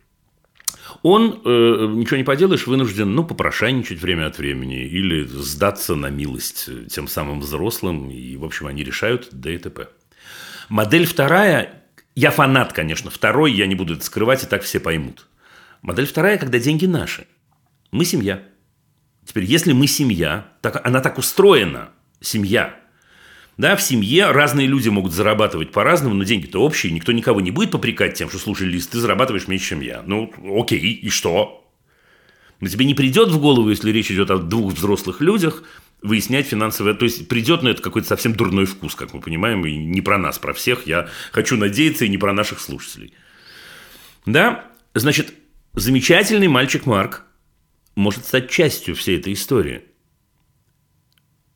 он, э, ничего не поделаешь, вынужден, ну, попрошайничать время от времени или сдаться на милость э, тем самым взрослым, и, в общем, они решают да и т.п. Модель вторая, я фанат, конечно, второй, я не буду это скрывать, и так все поймут. Модель вторая, когда деньги наши. Мы семья. Теперь, если мы семья, так, она так устроена, семья, да, в семье разные люди могут зарабатывать по-разному, но деньги-то общие, никто никого не будет попрекать тем, что, слушай, Лиз, ты зарабатываешь меньше, чем я. Ну, окей, и что? Но тебе не придет в голову, если речь идет о двух взрослых людях, выяснять финансовое... То есть, придет, но это какой-то совсем дурной вкус, как мы понимаем, и не про нас, про всех. Я хочу надеяться, и не про наших слушателей. Да? Значит, замечательный мальчик Марк может стать частью всей этой истории.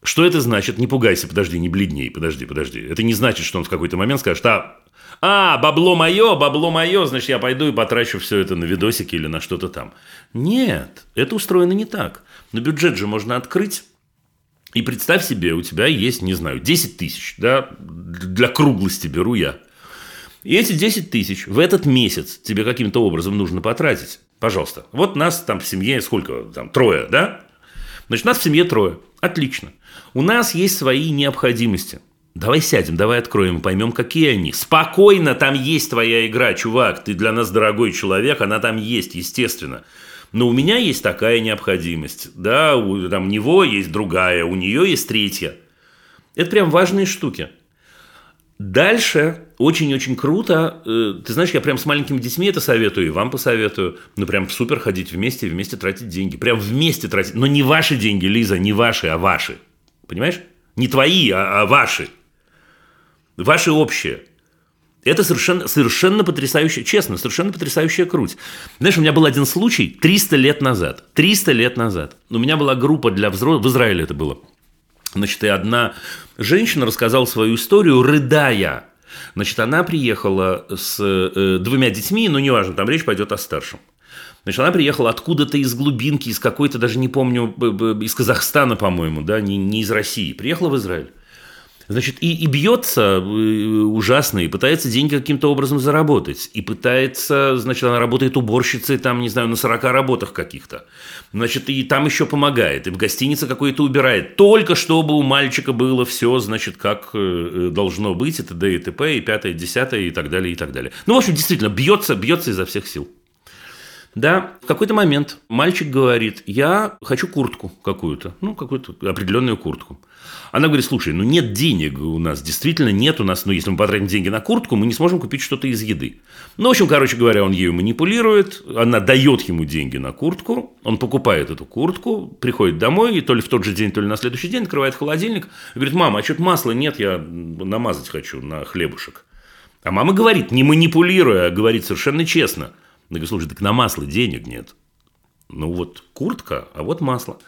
Что это значит? Не пугайся, подожди, не бледней, подожди, подожди. Это не значит, что он в какой-то момент скажет, а, а, бабло мое, бабло мое, значит, я пойду и потрачу все это на видосики или на что-то там. Нет, это устроено не так. Но бюджет же можно открыть. И представь себе, у тебя есть, не знаю, 10 тысяч, да, для круглости беру я. И эти 10 тысяч в этот месяц тебе каким-то образом нужно потратить. Пожалуйста. Вот нас там в семье сколько? Там трое, да? Значит, нас в семье трое. Отлично. У нас есть свои необходимости. Давай сядем, давай откроем и поймем, какие они. Спокойно, там есть твоя игра, чувак. Ты для нас дорогой человек, она там есть, естественно. но у меня есть такая необходимость, да, у там, него есть другая, у нее есть третья. Это прям важные штуки. Дальше очень-очень круто. э, Ты знаешь, я прям с маленькими детьми это советую, и вам посоветую. Ну, прям супер ходить вместе, вместе тратить деньги. Прям вместе тратить. Но не ваши деньги, Лиза, не ваши, а ваши. Понимаешь? Не твои, а, а ваши. Ваши общие. Это совершенно, совершенно потрясающая, честно, совершенно потрясающая круть. Знаешь, у меня был один случай 300 лет назад. 300 лет назад. У меня была группа для взрослых, в Израиле это было. Значит, и одна женщина рассказала свою историю, рыдая. Значит, она приехала с э, двумя детьми, но неважно, там речь пойдет о старшем. Значит, она приехала откуда-то из глубинки, из какой-то, даже не помню, из Казахстана, по-моему, да, не, не из России. Приехала в Израиль. Значит, и, и бьется э, ужасно, и пытается деньги каким-то образом заработать. И пытается, значит, она работает уборщицей, там, не знаю, на 40 работах каких-то. Значит, и там еще помогает, и в гостинице какой-то убирает. Только чтобы у мальчика было все, значит, как э, должно быть, и т.д. и т.п., и пятое, и десятое, и так далее, и так далее. Ну, в общем, действительно, бьется, бьется изо всех сил. Да, в какой-то момент мальчик говорит, я хочу куртку какую-то, ну, какую-то определенную куртку. Она говорит, слушай, ну нет денег у нас, действительно нет у нас, ну если мы потратим деньги на куртку, мы не сможем купить что-то из еды. Ну, в общем, короче говоря, он ею манипулирует, она дает ему деньги на куртку, он покупает эту куртку, приходит домой, и то ли в тот же день, то ли на следующий день открывает холодильник, и говорит, мама, а что-то масла нет, я намазать хочу на хлебушек. А мама говорит, не манипулируя, а говорит совершенно честно. Она говорит, слушай, так на масло денег нет. Ну вот куртка, а вот масло.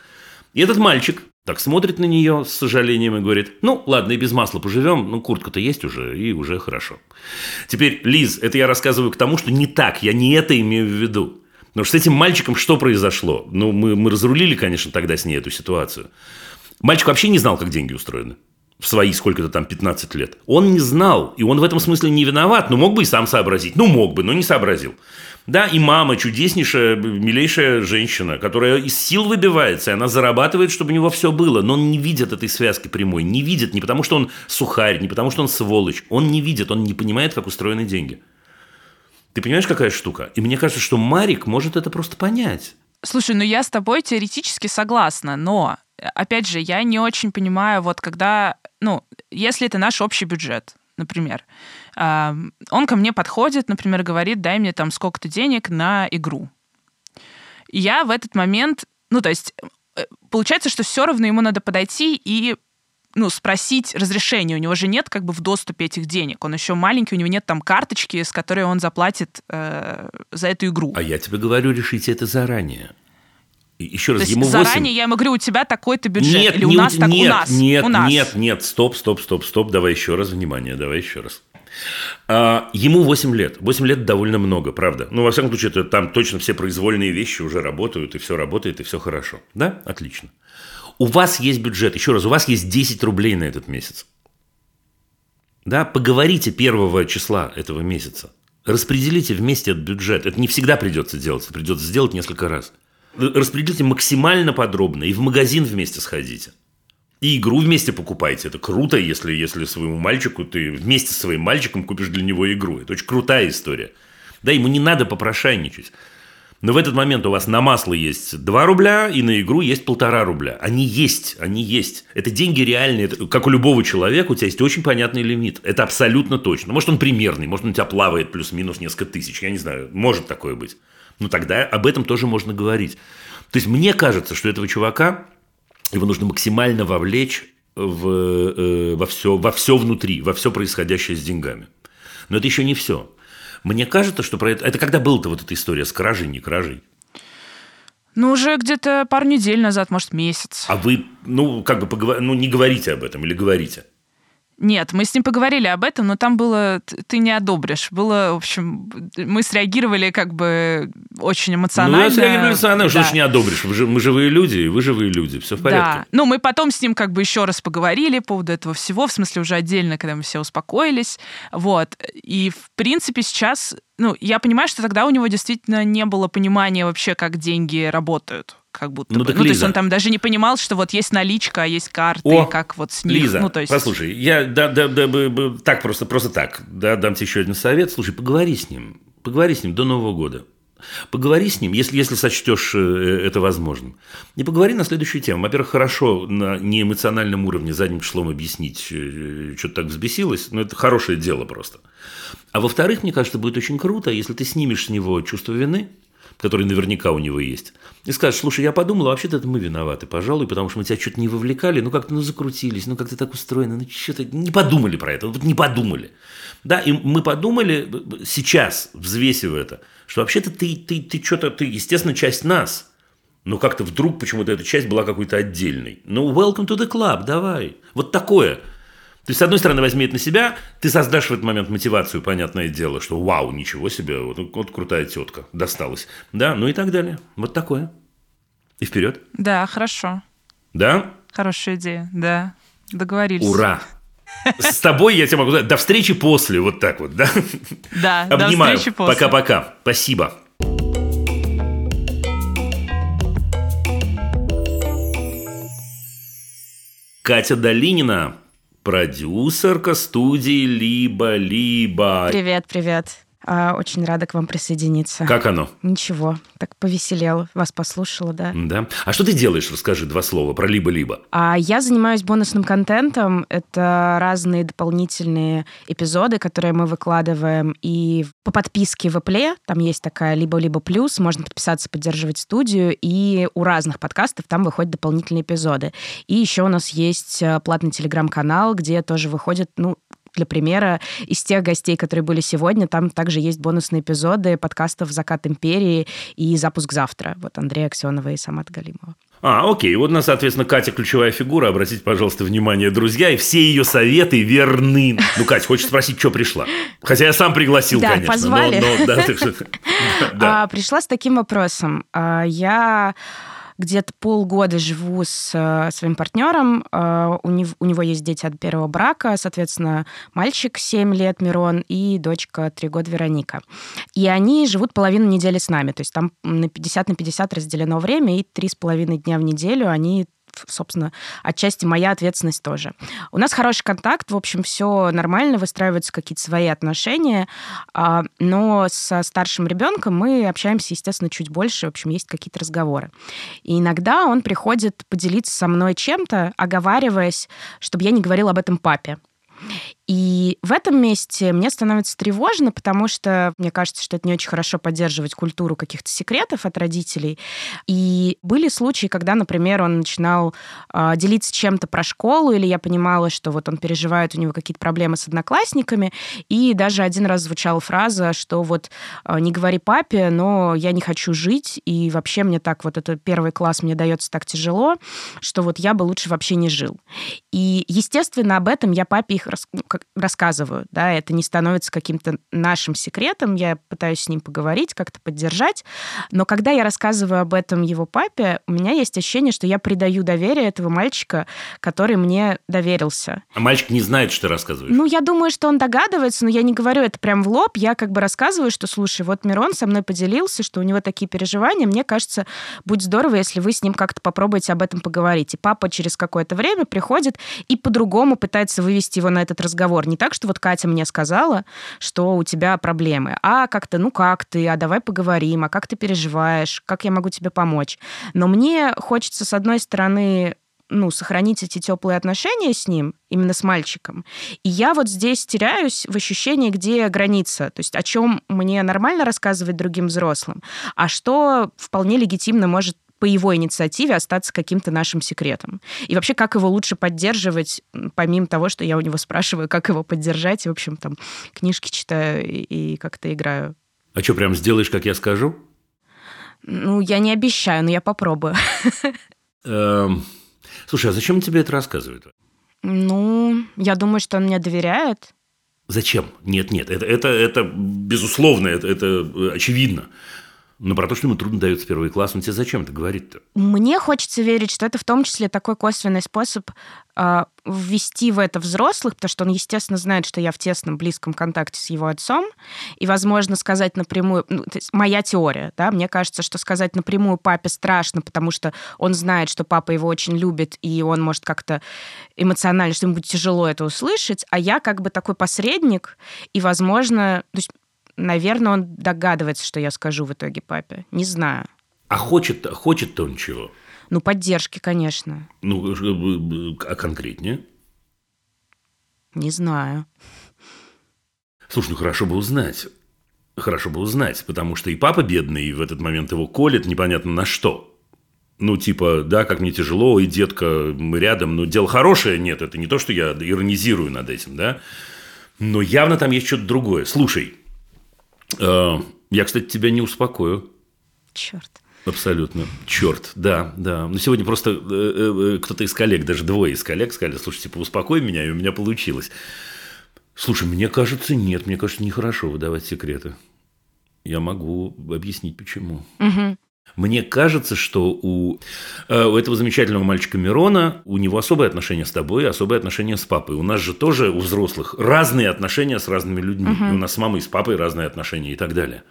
И этот мальчик так смотрит на нее с сожалением и говорит, ну ладно, и без масла поживем, ну куртка-то есть уже, и уже хорошо. Теперь, Лиз, это я рассказываю к тому, что не так, я не это имею в виду. Потому что с этим мальчиком что произошло? Ну, мы, мы разрулили, конечно, тогда с ней эту ситуацию. Мальчик вообще не знал, как деньги устроены. В свои сколько-то там 15 лет. Он не знал, и он в этом смысле не виноват, но мог бы и сам сообразить. Ну, мог бы, но не сообразил. Да, и мама чудеснейшая, милейшая женщина, которая из сил выбивается, и она зарабатывает, чтобы у него все было, но он не видит этой связки прямой, не видит, не потому что он сухарь, не потому что он сволочь, он не видит, он не понимает, как устроены деньги. Ты понимаешь, какая штука? И мне кажется, что Марик может это просто понять. Слушай, ну я с тобой теоретически согласна, но, опять же, я не очень понимаю, вот когда, ну, если это наш общий бюджет, например, он ко мне подходит, например, говорит, дай мне там сколько-то денег на игру. И я в этот момент, ну, то есть, э, получается, что все равно ему надо подойти и ну, спросить разрешение. У него же нет как бы в доступе этих денег. Он еще маленький, у него нет там карточки, с которой он заплатит э, за эту игру. А я тебе говорю, решите это заранее. Еще раз, То есть ему заранее 8. я ему говорю, у тебя такой-то бюджет. Нет, Или не у нас так, нет, у нас. нет, у нас. нет, нет, стоп, стоп, стоп, стоп, давай еще раз, внимание, давай еще раз. А, ему 8 лет. 8 лет довольно много, правда. Ну, во всяком случае, это, там точно все произвольные вещи уже работают, и все работает, и все хорошо. Да? Отлично. У вас есть бюджет, еще раз, у вас есть 10 рублей на этот месяц. Да, поговорите первого числа этого месяца. Распределите вместе этот бюджет. Это не всегда придется делать, это придется сделать несколько раз. Распределите максимально подробно и в магазин вместе сходите. И игру вместе покупайте. Это круто, если, если своему мальчику ты вместе со своим мальчиком купишь для него игру. Это очень крутая история. Да, ему не надо попрошайничать. Но в этот момент у вас на масло есть 2 рубля, и на игру есть полтора рубля. Они есть, они есть. Это деньги реальные. Это, как у любого человека, у тебя есть очень понятный лимит. Это абсолютно точно. Может, он примерный, может, он у тебя плавает плюс-минус несколько тысяч. Я не знаю, может такое быть. Но тогда об этом тоже можно говорить. То есть, мне кажется, что этого чувака, его нужно максимально вовлечь в, э, во, все, во все внутри, во все происходящее с деньгами. Но это еще не все. Мне кажется, что про это... Это когда была-то вот эта история с кражей, не кражей? Ну, уже где-то пару недель назад, может, месяц. А вы, ну, как бы, поговор... ну, не говорите об этом или говорите? Нет, мы с ним поговорили об этом, но там было ты не одобришь. Было, в общем, мы среагировали как бы очень эмоционально. Ну, я среагировал эмоционально, что Да. ж не одобришь. Вы же- мы живые люди, и вы живые люди, все в порядке. Да. Ну, мы потом с ним как бы еще раз поговорили по поводу этого всего, в смысле уже отдельно, когда мы все успокоились. Вот. И, в принципе, сейчас, ну, я понимаю, что тогда у него действительно не было понимания вообще, как деньги работают. Как будто Ну, бы. так, ну, то есть Лиза. он там даже не понимал, что вот есть наличка, а есть карты, О, как вот с них. Лиза, ну, то есть... послушай, я да, да, да, так просто, просто так, да, дам тебе еще один совет. Слушай, поговори с ним, поговори с ним до Нового года. Поговори с ним, если, если сочтешь э, это возможным. И поговори на следующую тему. Во-первых, хорошо на неэмоциональном уровне задним числом объяснить, э, что так взбесилось, но это хорошее дело просто. А во-вторых, мне кажется, будет очень круто, если ты снимешь с него чувство вины, которое наверняка у него есть, и скажешь, слушай, я подумала, вообще-то это мы виноваты, пожалуй, потому что мы тебя что-то не вовлекали, ну как-то ну, закрутились, ну как-то так устроено, ну что-то не подумали про это, вот не подумали. Да, и мы подумали сейчас, взвесив это, что вообще-то ты, ты, ты что-то, ты, естественно, часть нас, но как-то вдруг почему-то эта часть была какой-то отдельной. Ну, welcome to the club, давай. Вот такое – то есть, с одной стороны, возьми это на себя, ты создашь в этот момент мотивацию, понятное дело, что вау, ничего себе, вот, вот крутая тетка, досталась. Да, ну и так далее. Вот такое. И вперед. Да, хорошо. Да? Хорошая идея, да. Договорились. Ура! С тобой я тебе могу сказать, до встречи после, вот так вот, да? Да, Обнимаю. до встречи после. Пока-пока. Спасибо. Катя Долинина, продюсерка студии «Либо-либо». Привет, привет. А, Очень рада к вам присоединиться. Как оно? Ничего, так повеселел, вас послушала, да. Да. А что ты делаешь? Расскажи два слова про «Либо-либо». А я занимаюсь бонусным контентом. Это разные дополнительные эпизоды, которые мы выкладываем и по подписке в Apple. Там есть такая либо-либо плюс. Можно подписаться, поддерживать студию. И у разных подкастов там выходят дополнительные эпизоды. И еще у нас есть э, платный телеграм-канал, где тоже выходят, ну, для примера, из тех гостей, которые были сегодня, там также есть бонусные эпизоды подкастов «Закат империи» и «Запуск завтра». Вот Андрея Аксенова и Самат Галимова. А, окей. Вот, у нас, соответственно, Катя ключевая фигура. Обратите, пожалуйста, внимание, друзья, и все ее советы верны. Ну, Катя, хочешь спросить, что пришла? Хотя я сам пригласил, Да, конечно. но- позвали. но, да, так что- да. А, пришла с таким вопросом. А, я где-то полгода живу с э, своим партнером. Э, у, нев- у него есть дети от первого брака, соответственно, мальчик 7 лет Мирон и дочка 3 года Вероника. И они живут половину недели с нами. То есть там на 50 на 50 разделено время, и три с половиной дня в неделю они собственно, отчасти моя ответственность тоже. У нас хороший контакт, в общем, все нормально, выстраиваются какие-то свои отношения, а, но со старшим ребенком мы общаемся, естественно, чуть больше, в общем, есть какие-то разговоры. И иногда он приходит поделиться со мной чем-то, оговариваясь, чтобы я не говорила об этом папе. И в этом месте мне становится тревожно, потому что мне кажется, что это не очень хорошо поддерживать культуру каких-то секретов от родителей. И были случаи, когда, например, он начинал э, делиться чем-то про школу, или я понимала, что вот он переживает, у него какие-то проблемы с одноклассниками, и даже один раз звучала фраза, что вот э, не говори папе, но я не хочу жить, и вообще мне так вот это первый класс мне дается так тяжело, что вот я бы лучше вообще не жил. И, естественно, об этом я папе их рас- ну, как- рассказываю, да, это не становится каким-то нашим секретом, я пытаюсь с ним поговорить, как-то поддержать, но когда я рассказываю об этом его папе, у меня есть ощущение, что я предаю доверие этого мальчика, который мне доверился. А мальчик не знает, что ты рассказываешь. Ну, я думаю, что он догадывается, но я не говорю это прям в лоб. Я как бы рассказываю, что, слушай, вот Мирон со мной поделился, что у него такие переживания. Мне кажется, будет здорово, если вы с ним как-то попробуете об этом поговорить. И папа через какое-то время приходит и по-другому пытается вывести его на этот разговор. Не так, что вот Катя мне сказала, что у тебя проблемы, а как-то, ну как ты, а давай поговорим, а как ты переживаешь, как я могу тебе помочь. Но мне хочется, с одной стороны, ну, сохранить эти теплые отношения с ним, именно с мальчиком. И я вот здесь теряюсь в ощущении, где граница. То есть о чем мне нормально рассказывать другим взрослым, а что вполне легитимно может по его инициативе остаться каким-то нашим секретом. И вообще, как его лучше поддерживать, помимо того, что я у него спрашиваю, как его поддержать, и, в общем, там, книжки читаю и, и как-то играю. А что, прям сделаешь, как я скажу? Ну, я не обещаю, но я попробую. Эм, Слушай, а зачем он тебе это рассказывает? Ну, я думаю, что он мне доверяет. Зачем? Нет, нет, это, это, это безусловно, это, это э, очевидно. Но про то, что ему трудно дается первый класс, он тебе зачем это говорит-то? Мне хочется верить, что это в том числе такой косвенный способ э, ввести в это взрослых, потому что он, естественно, знает, что я в тесном, близком контакте с его отцом, и, возможно, сказать напрямую... Ну, то есть моя теория, да, мне кажется, что сказать напрямую папе страшно, потому что он знает, что папа его очень любит, и он может как-то эмоционально, что ему будет тяжело это услышать, а я как бы такой посредник, и, возможно... То есть наверное, он догадывается, что я скажу в итоге папе. Не знаю. А хочет, хочет-то он чего? Ну, поддержки, конечно. Ну, э, э, а конкретнее? Не знаю. Слушай, ну хорошо бы узнать. Хорошо бы узнать, потому что и папа бедный, и в этот момент его колет непонятно на что. Ну, типа, да, как мне тяжело, и детка, мы рядом, но дело хорошее, нет, это не то, что я иронизирую над этим, да, но явно там есть что-то другое. Слушай, э, я, кстати, тебя не успокою. Черт. Абсолютно. Черт, да, да. Но сегодня просто э, э, кто-то из коллег, даже двое из коллег сказали, слушай, типа, успокой меня, и у меня получилось. Слушай, мне кажется, нет, мне кажется, нехорошо выдавать секреты. Я могу объяснить, почему. Мгм. Мне кажется, что у, э, у этого замечательного мальчика Мирона у него особое отношение с тобой, особое отношение с папой. У нас же тоже у взрослых разные отношения с разными людьми. И у нас с мамой и с папой разные отношения и так далее.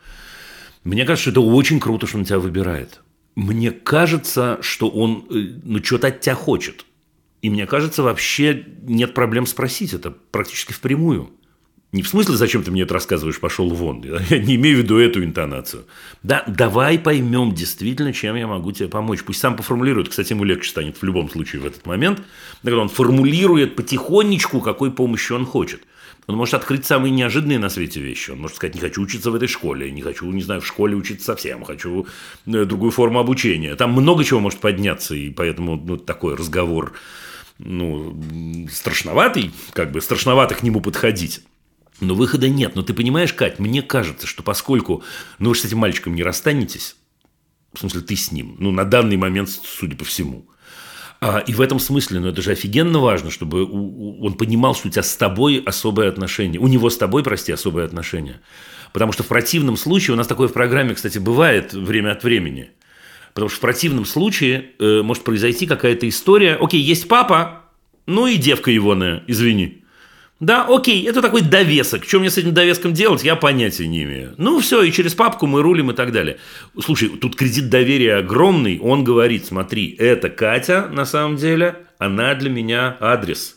Мне кажется, что это очень круто, что он тебя выбирает. Мне кажется, что он э, ну, что-то от тебя хочет. И мне кажется, вообще нет проблем спросить это практически впрямую. Не в смысле, зачем ты мне это рассказываешь, пошел вон. Я не имею в виду эту интонацию. Да, давай поймем действительно, чем я могу тебе помочь. Пусть сам поформулирует. Кстати, ему легче станет в любом случае в этот момент. Когда он формулирует потихонечку, какой помощи он хочет. Он может открыть самые неожиданные на свете вещи. Он может сказать, не хочу учиться в этой школе, не хочу, не знаю, в школе учиться совсем, хочу э, другую форму обучения. Там много чего может подняться, и поэтому ну, такой разговор ну, страшноватый, как бы страшновато к нему подходить. Но выхода нет. Но ты понимаешь, Кать, мне кажется, что поскольку ну, вы же с этим мальчиком не расстанетесь, в смысле, ты с ним, ну, на данный момент, судя по всему. А, и в этом смысле, ну, это же офигенно важно, чтобы у- у- он понимал, что у тебя с тобой особое отношение. У него с тобой, прости, особое отношение. Потому что в противном случае, у нас такое в программе, кстати, бывает время от времени. Потому что в противном случае э, может произойти какая-то история. Окей, есть папа, ну и девка егоная, извини. Да, окей, это такой довесок. Что мне с этим довеском делать, я понятия не имею. Ну, все, и через папку мы рулим и так далее. Слушай, тут кредит доверия огромный. Он говорит, смотри, это Катя, на самом деле, она для меня адрес.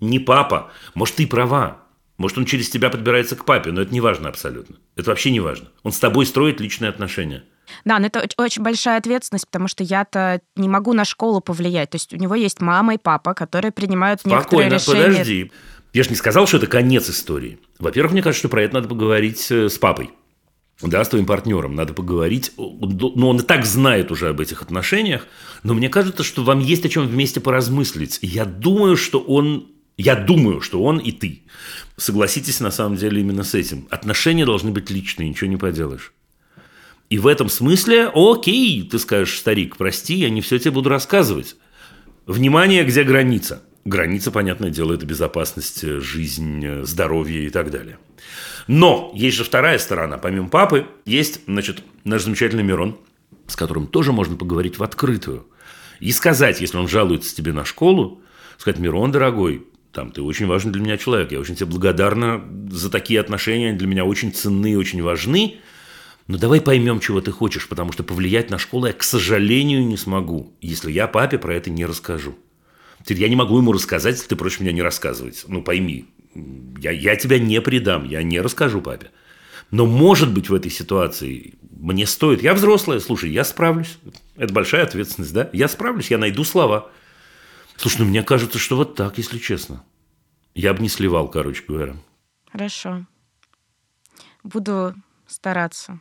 Не папа. Может, ты права. Может, он через тебя подбирается к папе, но это не важно абсолютно. Это вообще не важно. Он с тобой строит личные отношения. Да, но это оч- очень большая ответственность, потому что я-то не могу на школу повлиять. То есть у него есть мама и папа, которые принимают некоторые Спокойно, решения. подожди. Я же не сказал, что это конец истории. Во-первых, мне кажется, что про это надо поговорить э, с папой. Да, с твоим партнером надо поговорить. Ну, он и так знает уже об этих отношениях, но мне кажется, что вам есть о чем вместе поразмыслить. Я думаю, что он я думаю, что он и ты согласитесь на самом деле именно с этим. Отношения должны быть личные, ничего не поделаешь. И в этом смысле, окей, ты скажешь, старик, прости, я не все тебе буду рассказывать. Внимание, где граница? Граница, понятное дело, это безопасность, э, жизнь, э, здоровье и так далее. Но есть же вторая сторона. Помимо папы, есть, значит, наш замечательный Мирон, с которым тоже можно поговорить в открытую. И сказать, если он жалуется тебе на школу, сказать, Мирон, дорогой, там, ты очень важный для меня человек, я очень тебе благодарна за такие отношения, они для меня очень ценны очень важны, но давай поймем, чего ты хочешь, потому что повлиять на школу я, к сожалению, не смогу, если я папе про это не расскажу. Теперь я не могу ему рассказать, если ты просишь меня не рассказывать. Ну, пойми, я, я тебя не предам, я не расскажу папе. Но, может быть, в этой ситуации мне стоит... Я взрослая, слушай, я справлюсь. Это большая ответственность, да? Я справлюсь, я найду слова. Слушай, ну мне кажется, что вот так, если честно. Я бы не сливал, короче говоря. Хорошо. Буду стараться.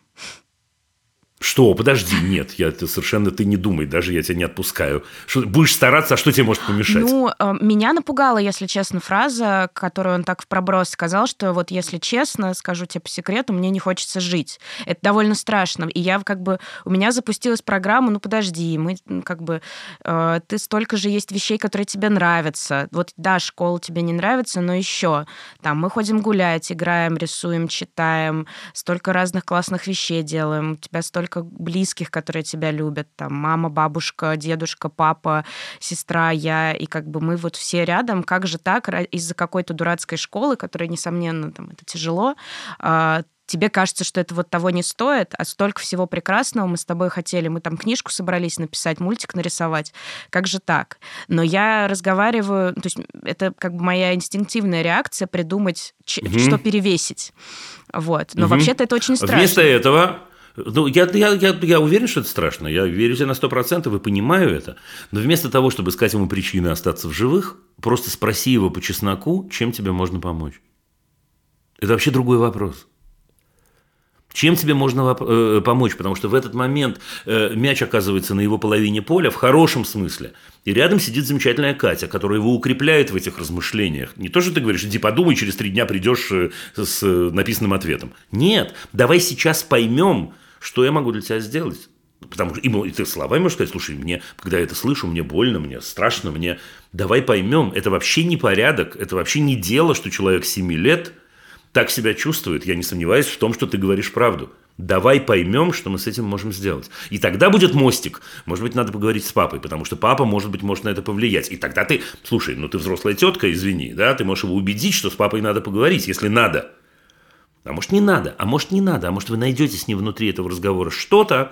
Что? Подожди, нет, я ты совершенно ты не думай, даже я тебя не отпускаю. Что, будешь стараться, а что тебе может помешать? Ну, э, меня напугала, если честно, фраза, которую он так в проброс сказал, что вот если честно, скажу тебе по секрету, мне не хочется жить. Это довольно страшно. И я как бы... У меня запустилась программа, ну подожди, мы как бы... э, ты столько же есть вещей, которые тебе нравятся. Вот да, школа тебе не нравится, но еще там мы ходим гулять, играем, рисуем, читаем, столько разных классных вещей делаем, у тебя столько близких, которые тебя любят, там мама, бабушка, дедушка, папа, сестра, я, и как бы мы вот все рядом, как же так, из-за какой-то дурацкой школы, которая, несомненно, там, это тяжело, а, тебе кажется, что это вот того не стоит, а столько всего прекрасного мы с тобой хотели. Мы там книжку собрались написать, мультик нарисовать. Как же так? Но я разговариваю, то есть это как бы моя инстинктивная реакция придумать, угу. что перевесить. Вот. Но угу. вообще-то это очень страшно. Вместо этого ну, я, я, я, я уверен, что это страшно. Я верю тебе на сто процентов и понимаю это. Но вместо того, чтобы искать ему причины остаться в живых, просто спроси его по чесноку, чем тебе можно помочь. Это вообще другой вопрос. Чем тебе можно э, помочь? Потому что в этот момент э, мяч оказывается на его половине поля, в хорошем смысле. И рядом сидит замечательная Катя, которая его укрепляет в этих размышлениях. Не то, что ты говоришь, иди подумай, через три дня придешь э, с написанным ответом. Нет, давай сейчас поймем, что я могу для тебя сделать. Потому что и ты словами можешь сказать, слушай, мне, когда я это слышу, мне больно, мне страшно, мне... Давай поймем, это вообще не порядок, это вообще не дело, что человек 7 лет – так себя чувствует, я не сомневаюсь в том, что ты говоришь правду. Давай поймем, что мы с этим можем сделать. И тогда будет мостик. Может быть, надо поговорить с папой, потому что папа, может быть, может на это повлиять. И тогда ты, слушай, ну ты взрослая тетка, извини, да, ты можешь его убедить, что с папой надо поговорить, если надо. А может, не надо, а может, не надо, а может, вы найдете с ним внутри этого разговора что-то,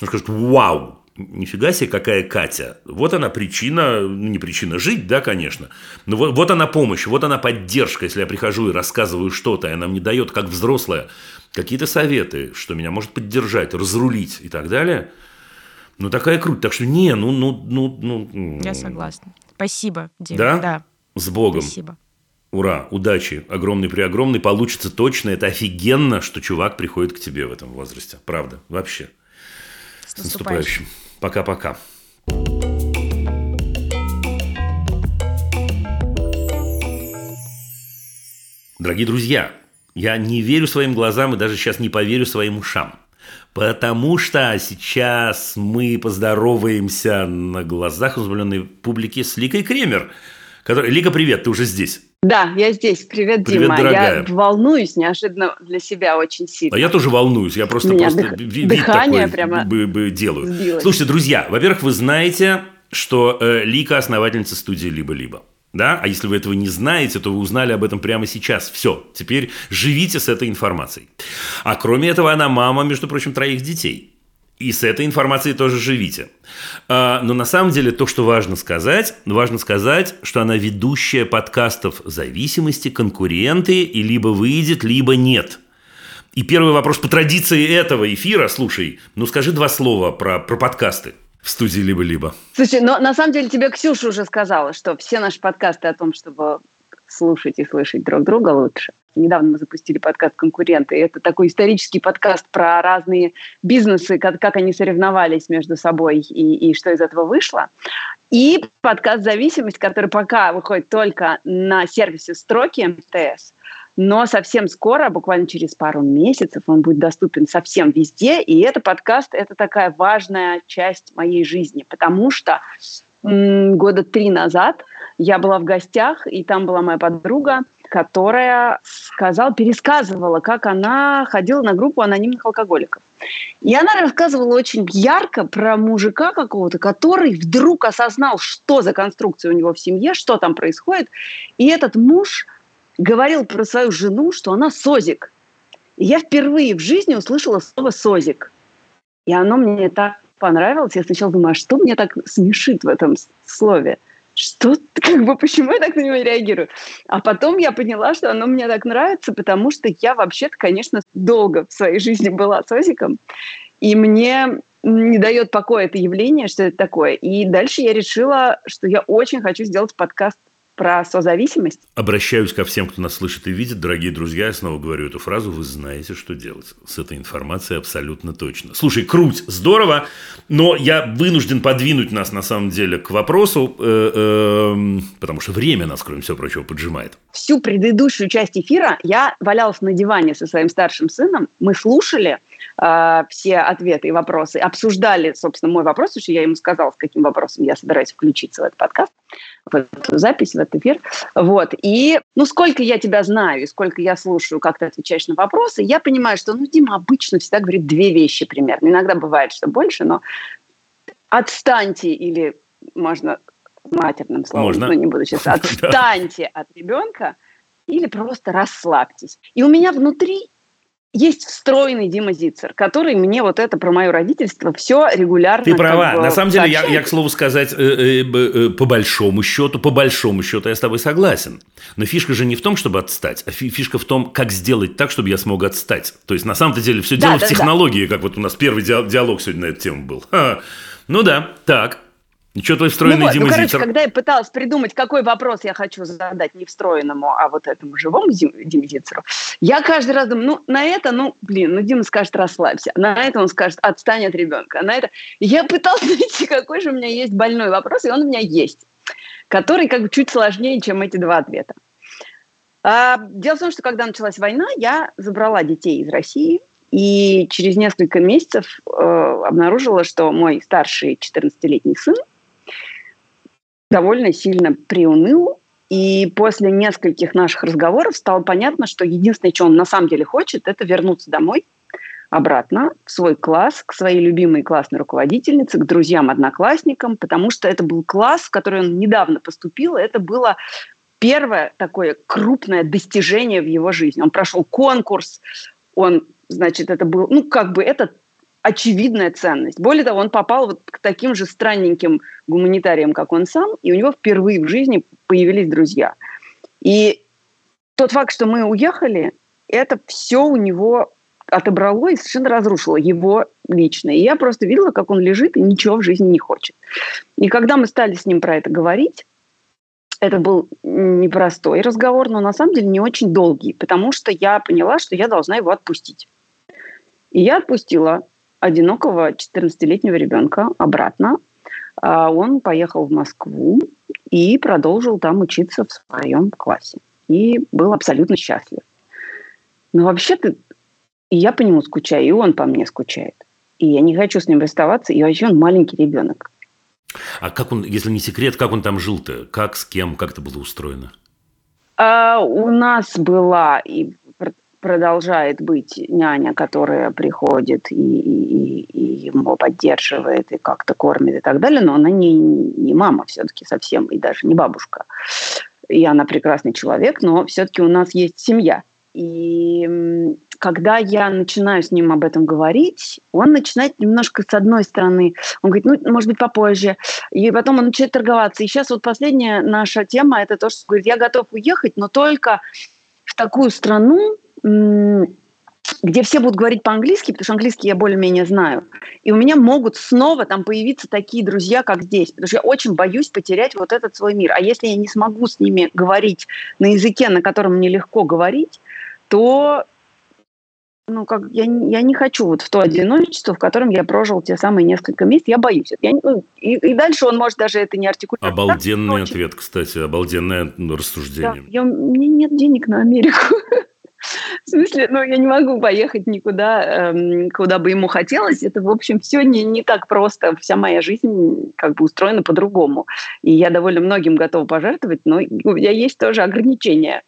он скажет, вау, нифига себе, какая Катя. Вот она причина, ну, не причина жить, да, конечно, но вот, вот она помощь, вот она поддержка, если я прихожу и рассказываю что-то, и она мне дает, как взрослая, какие-то советы, что меня может поддержать, разрулить и так далее. Ну, такая круть. Так что не, ну, ну, ну, ну. Я согласна. Спасибо, Дима. Да? Да. С Богом. Спасибо. Ура, удачи, огромный при огромный, получится точно, это офигенно, что чувак приходит к тебе в этом возрасте, правда, вообще. С наступающим. Пока-пока. Дорогие друзья, я не верю своим глазам и даже сейчас не поверю своим ушам. Потому что сейчас мы поздороваемся на глазах изумленной публики с Ликой Кремер. Который... Лика, привет, ты уже здесь. Да, я здесь. Привет, Привет Дима. дорогая. Я волнуюсь неожиданно для себя очень сильно. А я тоже волнуюсь, я просто, Меня просто дых- вид дыхание такой прямо бы, бы делаю. сбилось. Слушайте, друзья, во-первых, вы знаете, что э, Лика основательница студии «Либо-либо». Да? А если вы этого не знаете, то вы узнали об этом прямо сейчас. Все, теперь живите с этой информацией. А кроме этого, она мама, между прочим, троих детей. И с этой информацией тоже живите. А, но на самом деле то, что важно сказать, важно сказать, что она ведущая подкастов зависимости, конкуренты, и либо выйдет, либо нет. И первый вопрос по традиции этого эфира, слушай, ну скажи два слова про, про подкасты в студии «Либо-либо». Слушай, но на самом деле тебе Ксюша уже сказала, что все наши подкасты о том, чтобы слушать и слышать друг друга лучше. Недавно мы запустили подкаст «Конкуренты». Это такой исторический подкаст про разные бизнесы, как, как они соревновались между собой и, и что из этого вышло. И подкаст «Зависимость», который пока выходит только на сервисе «Строки» МТС, но совсем скоро, буквально через пару месяцев, он будет доступен совсем везде. И это подкаст – это такая важная часть моей жизни, потому что года три назад я была в гостях, и там была моя подруга, которая сказала, пересказывала, как она ходила на группу анонимных алкоголиков. И она рассказывала очень ярко про мужика какого-то, который вдруг осознал, что за конструкция у него в семье, что там происходит. И этот муж говорил про свою жену, что она созик. И я впервые в жизни услышала слово созик. И оно мне так понравилось. Я сначала думаю, а что мне так смешит в этом слове? Что, как бы, почему я так на него реагирую? А потом я поняла, что оно мне так нравится, потому что я вообще-то, конечно, долго в своей жизни была созиком. И мне не дает покоя это явление, что это такое. И дальше я решила, что я очень хочу сделать подкаст про созависимость. Обращаюсь ко всем, кто нас слышит и видит. Дорогие друзья, я снова говорю эту фразу. Вы знаете, что делать с этой информацией абсолютно точно. Слушай, круть, здорово, но я вынужден подвинуть нас на самом деле к вопросу, э, э, потому что время нас, кроме всего прочего, поджимает. Всю предыдущую часть эфира я валялась на диване со своим старшим сыном. Мы слушали э, все ответы и вопросы, обсуждали, собственно, мой вопрос, потому что я ему сказала, с каким вопросом я собираюсь включиться в этот подкаст, в эту запись, в этот эфир. Вот. И, ну, сколько я тебя знаю и сколько я слушаю, как ты отвечаешь на вопросы, я понимаю, что, ну, Дима обычно всегда говорит две вещи примерно. Иногда бывает, что больше, но отстаньте или можно матерным словом, Можно. но не буду сейчас, отстаньте от ребенка или просто расслабьтесь. И у меня внутри есть встроенный Дима Зицер, который мне вот это про мое родительство все регулярно... Ты права. бы На самом деле, я, я, к слову сказать, э, э, э, по большому счету, по большому счету я с тобой согласен. Но фишка же не в том, чтобы отстать, а фи- фишка в том, как сделать так, чтобы я смог отстать. То есть, на самом-то деле, все Да, дело в да, да. технологии, как вот у нас первый диа- диалог сегодня на эту тему был. Ха. Ну да, так. И что твой Ну, встроенный вот, Дима ну, короче, когда я пыталась придумать, какой вопрос я хочу задать не встроенному, а вот этому живому Зицеру, я каждый раз думаю, ну, на это, ну, блин, ну, Дима скажет, расслабься. На это он скажет, отстань от ребенка. А на это... Я пыталась найти, какой же у меня есть больной вопрос, и он у меня есть, который как бы чуть сложнее, чем эти два ответа. А, дело в том, что когда началась война, я забрала детей из России, и через несколько месяцев э, обнаружила, что мой старший 14-летний сын довольно сильно приуныл, и после нескольких наших разговоров стало понятно, что единственное, что он на самом деле хочет, это вернуться домой, обратно в свой класс, к своей любимой классной руководительнице, к друзьям-одноклассникам, потому что это был класс, в который он недавно поступил, и это было первое такое крупное достижение в его жизни. Он прошел конкурс, он, значит, это был, ну, как бы это очевидная ценность. Более того, он попал вот к таким же странненьким гуманитариям, как он сам, и у него впервые в жизни появились друзья. И тот факт, что мы уехали, это все у него отобрало и совершенно разрушило его лично. И я просто видела, как он лежит и ничего в жизни не хочет. И когда мы стали с ним про это говорить, это был непростой разговор, но на самом деле не очень долгий, потому что я поняла, что я должна его отпустить. И я отпустила одинокого 14-летнего ребенка обратно. А Он поехал в Москву и продолжил там учиться в своем классе. И был абсолютно счастлив. Но вообще-то и я по нему скучаю, и он по мне скучает. И я не хочу с ним расставаться, и вообще он маленький ребенок. А как он, если не секрет, как он там жил-то? Как, с кем, как это было устроено? А у нас была и продолжает быть няня, которая приходит и, и- и его поддерживает, и как-то кормит и так далее, но она не, не мама все-таки совсем, и даже не бабушка. И она прекрасный человек, но все-таки у нас есть семья. И когда я начинаю с ним об этом говорить, он начинает немножко с одной стороны, он говорит, ну, может быть, попозже. И потом он начинает торговаться. И сейчас вот последняя наша тема, это то, что говорит, я готов уехать, но только в такую страну, где все будут говорить по-английски, потому что английский я более-менее знаю. И у меня могут снова там появиться такие друзья, как здесь. Потому что я очень боюсь потерять вот этот свой мир. А если я не смогу с ними говорить на языке, на котором мне легко говорить, то ну, как, я, я не хочу вот в то одиночество, в котором я прожил те самые несколько месяцев. Я боюсь. Я, ну, и, и дальше он может даже это не артикулировать. Обалденный Очень. ответ, кстати, обалденное ну, Да, рассуждение. я, у меня нет денег на Америку. В смысле, ну, я не могу поехать никуда, эм, куда бы ему хотелось. Это, в общем, все не, не так просто. Вся моя жизнь как бы устроена по-другому. И я довольно многим готова пожертвовать, но у меня есть тоже ограничения.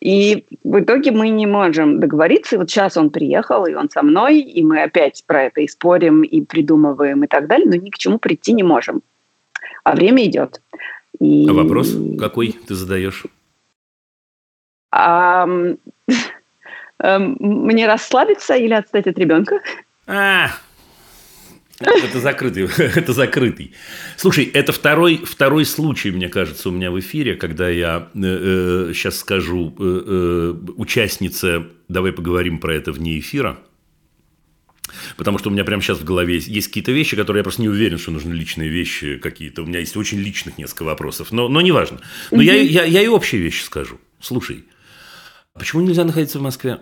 И в итоге мы не можем договориться. И вот сейчас он приехал, и он со мной, и мы опять про это и спорим, и придумываем, и так далее, но ни к чему прийти не можем. А время идет. И... А вопрос какой ты задаешь? А, мне расслабиться или отстать от ребенка? А, это закрытый, это закрытый. Слушай, это второй, второй случай, мне кажется, у меня в эфире, когда я э, сейчас скажу э, э, участнице, давай поговорим про это вне эфира. Потому что у меня прямо сейчас в голове есть, есть какие-то вещи, которые я просто не уверен, что нужны личные вещи какие-то. У меня есть очень личных несколько вопросов, но, но неважно. Но я, я, я и общие вещи скажу. Слушай, почему нельзя находиться в Москве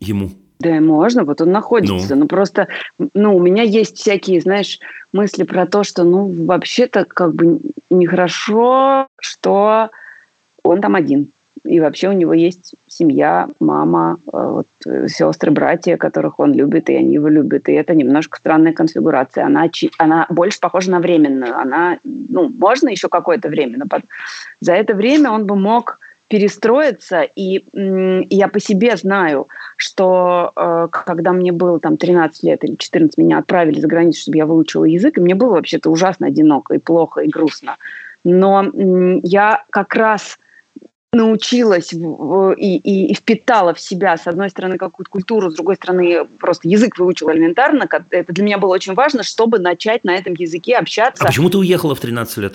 ему? Да, можно, вот он находится. Ну. Ну. просто, ну, у меня есть всякие, знаешь, мысли про то, что, ну, вообще-то как бы нехорошо, что он там один. И вообще у него есть семья, мама, э, вот, э, сестры, братья, которых он любит, и они его любят. И это немножко странная конфигурация. Она, она больше похожа на временную. Она, ну, можно еще какое-то время, но под- за это время он бы мог перестроиться. И, я по себе знаю, что э, когда мне было там 13 лет или 14, меня отправили за границу, чтобы я выучила язык, и мне было вообще-то ужасно одиноко и плохо, и грустно. Но я как раз научилась и, и- и впитала в себя, с одной стороны, какую-то культуру, с другой стороны, просто язык выучила элементарно. Это для меня было очень важно, чтобы начать на этом языке общаться. А почему ты уехала в 13 лет?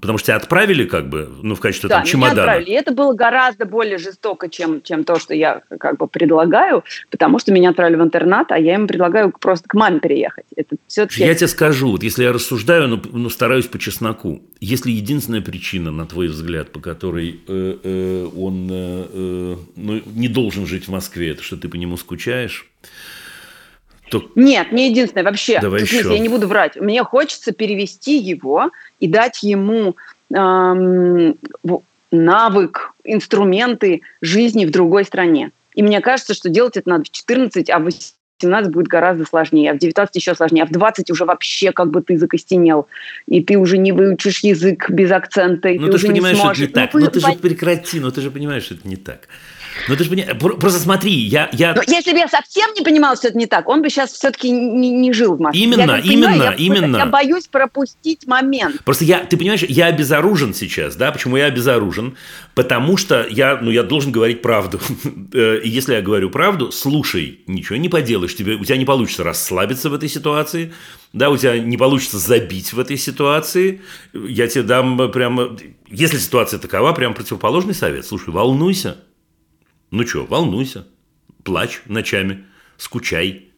Потому что тебя отправили как бы, ну, в качестве Да, там меня чемодана. отправили. И это было гораздо более жестоко, чем, чем то, что я как бы предлагаю, потому что меня отправили в интернат, а я им предлагаю просто к маме переехать. Это все-таки... Я тебе скажу, вот если я рассуждаю, но, но стараюсь по чесноку, если единственная причина, на твой взгляд, по которой э, э, он э, э, ну, не должен жить в Москве, это что ты по нему скучаешь, то Нет, не единственное вообще. Давай В смысле, еще. я не буду врать. Мне хочется перевести его и дать ему эм, навык, инструменты жизни в другой стране. И мне кажется, что делать это надо в 14, а в 18 будет гораздо сложнее, а в 19 еще сложнее, а в 20 уже вообще как бы ты закостенел, и ты уже не выучишь язык без акцента, и Ну, ты ты уже же понимаешь, не что сможешь. это не так. Ну, Ну, ты же пон- прекрати, ну, ты же понимаешь, что это не так. Ну, ты же понимаешь, про- просто смотри, я... я... Но если бы я совсем не понимала, что это не так, он бы сейчас все-таки не, не жил в Москве. Именно, Я как понимаю, именно, я именно. Я боюсь пропустить момент. Просто я, ты понимаешь, я обезоружен сейчас, да? Почему я обезоружен? Потому что я, ну, я должен говорить правду. Э, И если я говорю правду, слушай, ничего не поделаешь, тебе, у тебя не получится расслабиться в этой ситуации, да, у тебя не получится забить в этой ситуации. Я тебе дам прямо, если ситуация такова, прям противоположный совет. Слушай, волнуйся. Ну что, волнуйся, плачь ночами, скучай,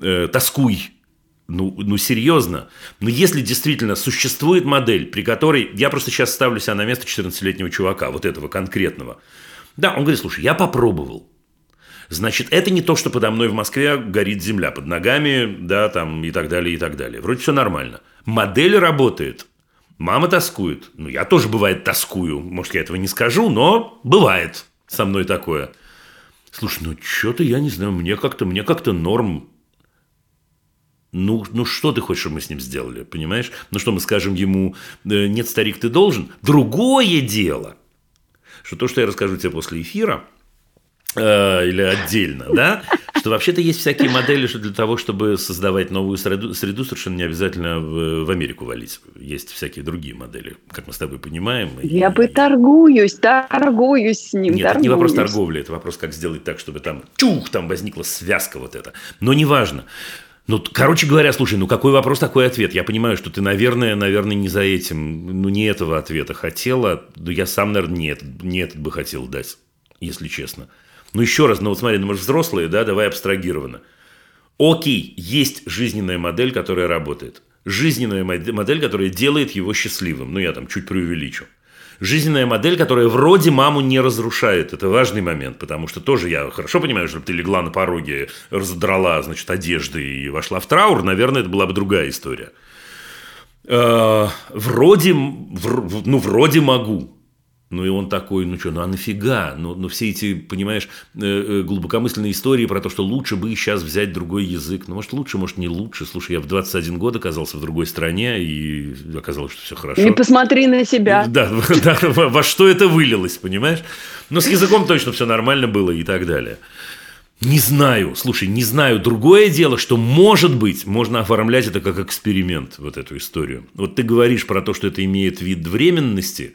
э, тоскуй. Ну, ну, серьезно. Но если действительно существует модель, при которой... Я просто сейчас ставлю себя на место 14-летнего чувака, вот этого конкретного. Да, он говорит, слушай, я попробовал. Значит, это не то, что подо мной в Москве горит земля под ногами, да, там и так далее, и так далее. Вроде все нормально. Модель работает. Мама тоскует. Ну, я тоже, бывает, тоскую. Может, я этого не скажу, но бывает со мной такое. Слушай, ну, что-то, я не знаю, мне как-то, мне как-то норм. Ну, ну, что ты хочешь, чтобы мы с ним сделали, понимаешь? Ну, что мы скажем ему, «Э, нет, старик, ты должен? Другое дело, что то, что я расскажу тебе после эфира, э, или отдельно, да, что вообще-то есть всякие модели, что для того, чтобы создавать новую среду, среду совершенно не обязательно в, в Америку валить. Есть всякие другие модели, как мы с тобой понимаем. И- Я бы торгуюсь, торгуюсь с ним. Нет, это не вопрос торгуюсь. торговли, это вопрос, как сделать так, чтобы там чух, там возникла связка вот эта. Но неважно. Ну, короче говоря, слушай, ну какой вопрос, такой ответ. Я понимаю, что ты, наверное, наверное, не за этим, ну не этого ответа хотела. Ну, я сам, наверное, не этот, не этот бы хотел дать, если честно. Ну, еще раз, ну вот смотри, ну мы же взрослые, да, давай абстрагированно. Окей, есть жизненная модель, которая работает. Жизненная модель, которая делает его счастливым. Ну, я там чуть преувеличу. Жизненная модель, которая вроде маму не разрушает. Это важный момент, потому что тоже я хорошо понимаю, что ты легла на пороге, разодрала, значит, одежды и вошла в траур, наверное, это была бы другая история. Э, Вроде, вр- ну, вроде могу. Ну, и он такой, ну что, ну а нафига? Ну, ну все эти, понимаешь, э, э, глубокомысленные истории про то, что лучше бы сейчас взять другой язык. Ну, может, лучше, может, не лучше. Слушай, я в 21 год оказался в другой стране, и оказалось, что все хорошо. И посмотри на себя. Да, да, во во что это вылилось, понимаешь? Но с языком точно все нормально было и так далее. Не знаю, слушай, не знаю. Другое дело, что, может быть, можно оформлять это как эксперимент, вот эту историю. Вот ты говоришь про то, что это имеет вид временности,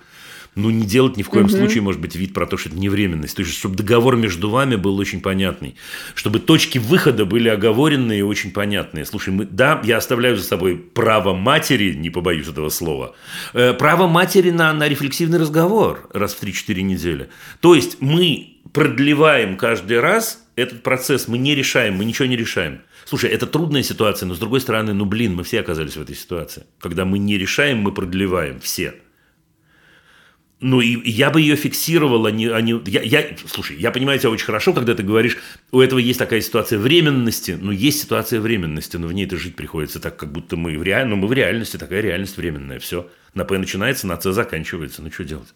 ну, не делать ни в коем случае, может быть, вид про то, что это не временность. То есть, чтобы договор между вами был очень понятный. Чтобы точки выхода были оговоренные и очень понятные. Слушай, мы, да, я оставляю за собой право матери, не побоюсь этого слова, э, право матери на, на рефлексивный разговор раз в 3-4 недели. То есть, мы продлеваем каждый раз этот процесс, мы не решаем, мы ничего не решаем. Слушай, это трудная ситуация, но с другой стороны, ну блин, мы все оказались в этой ситуации. Когда мы не решаем, мы продлеваем все. Ну, и я бы ее фиксировал, а не... А не я, я, слушай, я понимаю тебя очень хорошо, когда ты говоришь, у этого есть такая ситуация временности, ну, есть ситуация временности, но в ней-то жить приходится так, как будто мы в, реаль... ну, мы в реальности, такая реальность временная, все. На П начинается, на С заканчивается, ну, что делать?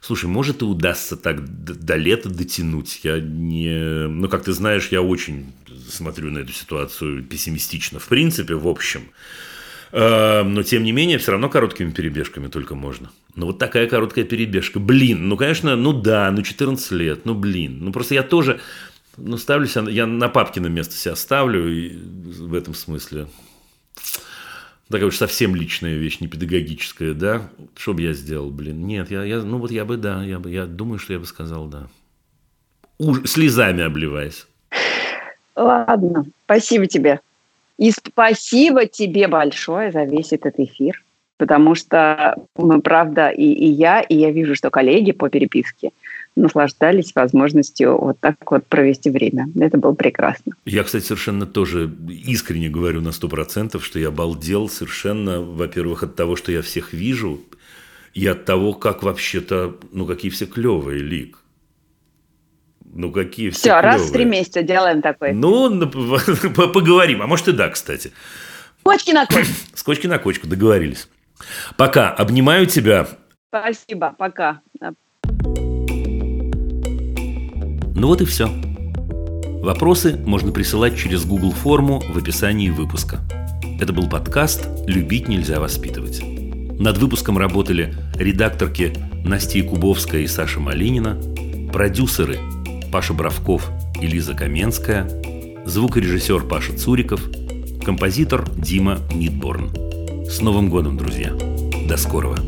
Слушай, может и удастся так до, до лета дотянуть. Я не... Ну, как ты знаешь, я очень смотрю на эту ситуацию пессимистично. В принципе, в общем. Э, Но, тем не менее, все равно короткими перебежками только можно. Ну, вот такая короткая перебежка. Блин, ну, конечно, ну да, ну 14 лет, ну, блин. Ну, просто я тоже, ну, ставлю себя, я на папкино место себя ставлю и в этом смысле. Такая уж совсем личная вещь, не педагогическая, да? Что бы я сделал, блин? Нет, я, я, ну вот я бы, да, я бы, я думаю, что я бы сказал, да. Уж, слезами обливаясь. Ладно, спасибо тебе. И спасибо тебе большое за весь этот эфир, потому что мы, правда, и, и я, и я вижу, что коллеги по переписке наслаждались возможностью вот так вот провести время. Это было прекрасно. Я, кстати, совершенно тоже искренне говорю на сто процентов, что я обалдел совершенно, во-первых, от того, что я всех вижу, и от того, как вообще-то, ну, какие все клевые, Лик. Ну, какие все Все, раз в три месяца делаем такой. Ну, на- поговорим. А может и да, кстати. Кочки на кочку. С кочки на кочку договорились. Пока. Обнимаю тебя. Спасибо, пока. Ну вот и все. Вопросы можно присылать через Google форму в описании выпуска. Это был подкаст «Любить нельзя воспитывать». Над выпуском работали редакторки Настя Якубовская и Саша Малинина, продюсеры Паша Бравков и Лиза Каменская, звукорежиссер Паша Цуриков, композитор Дима Нидборн. С Новым годом, друзья! До скорого!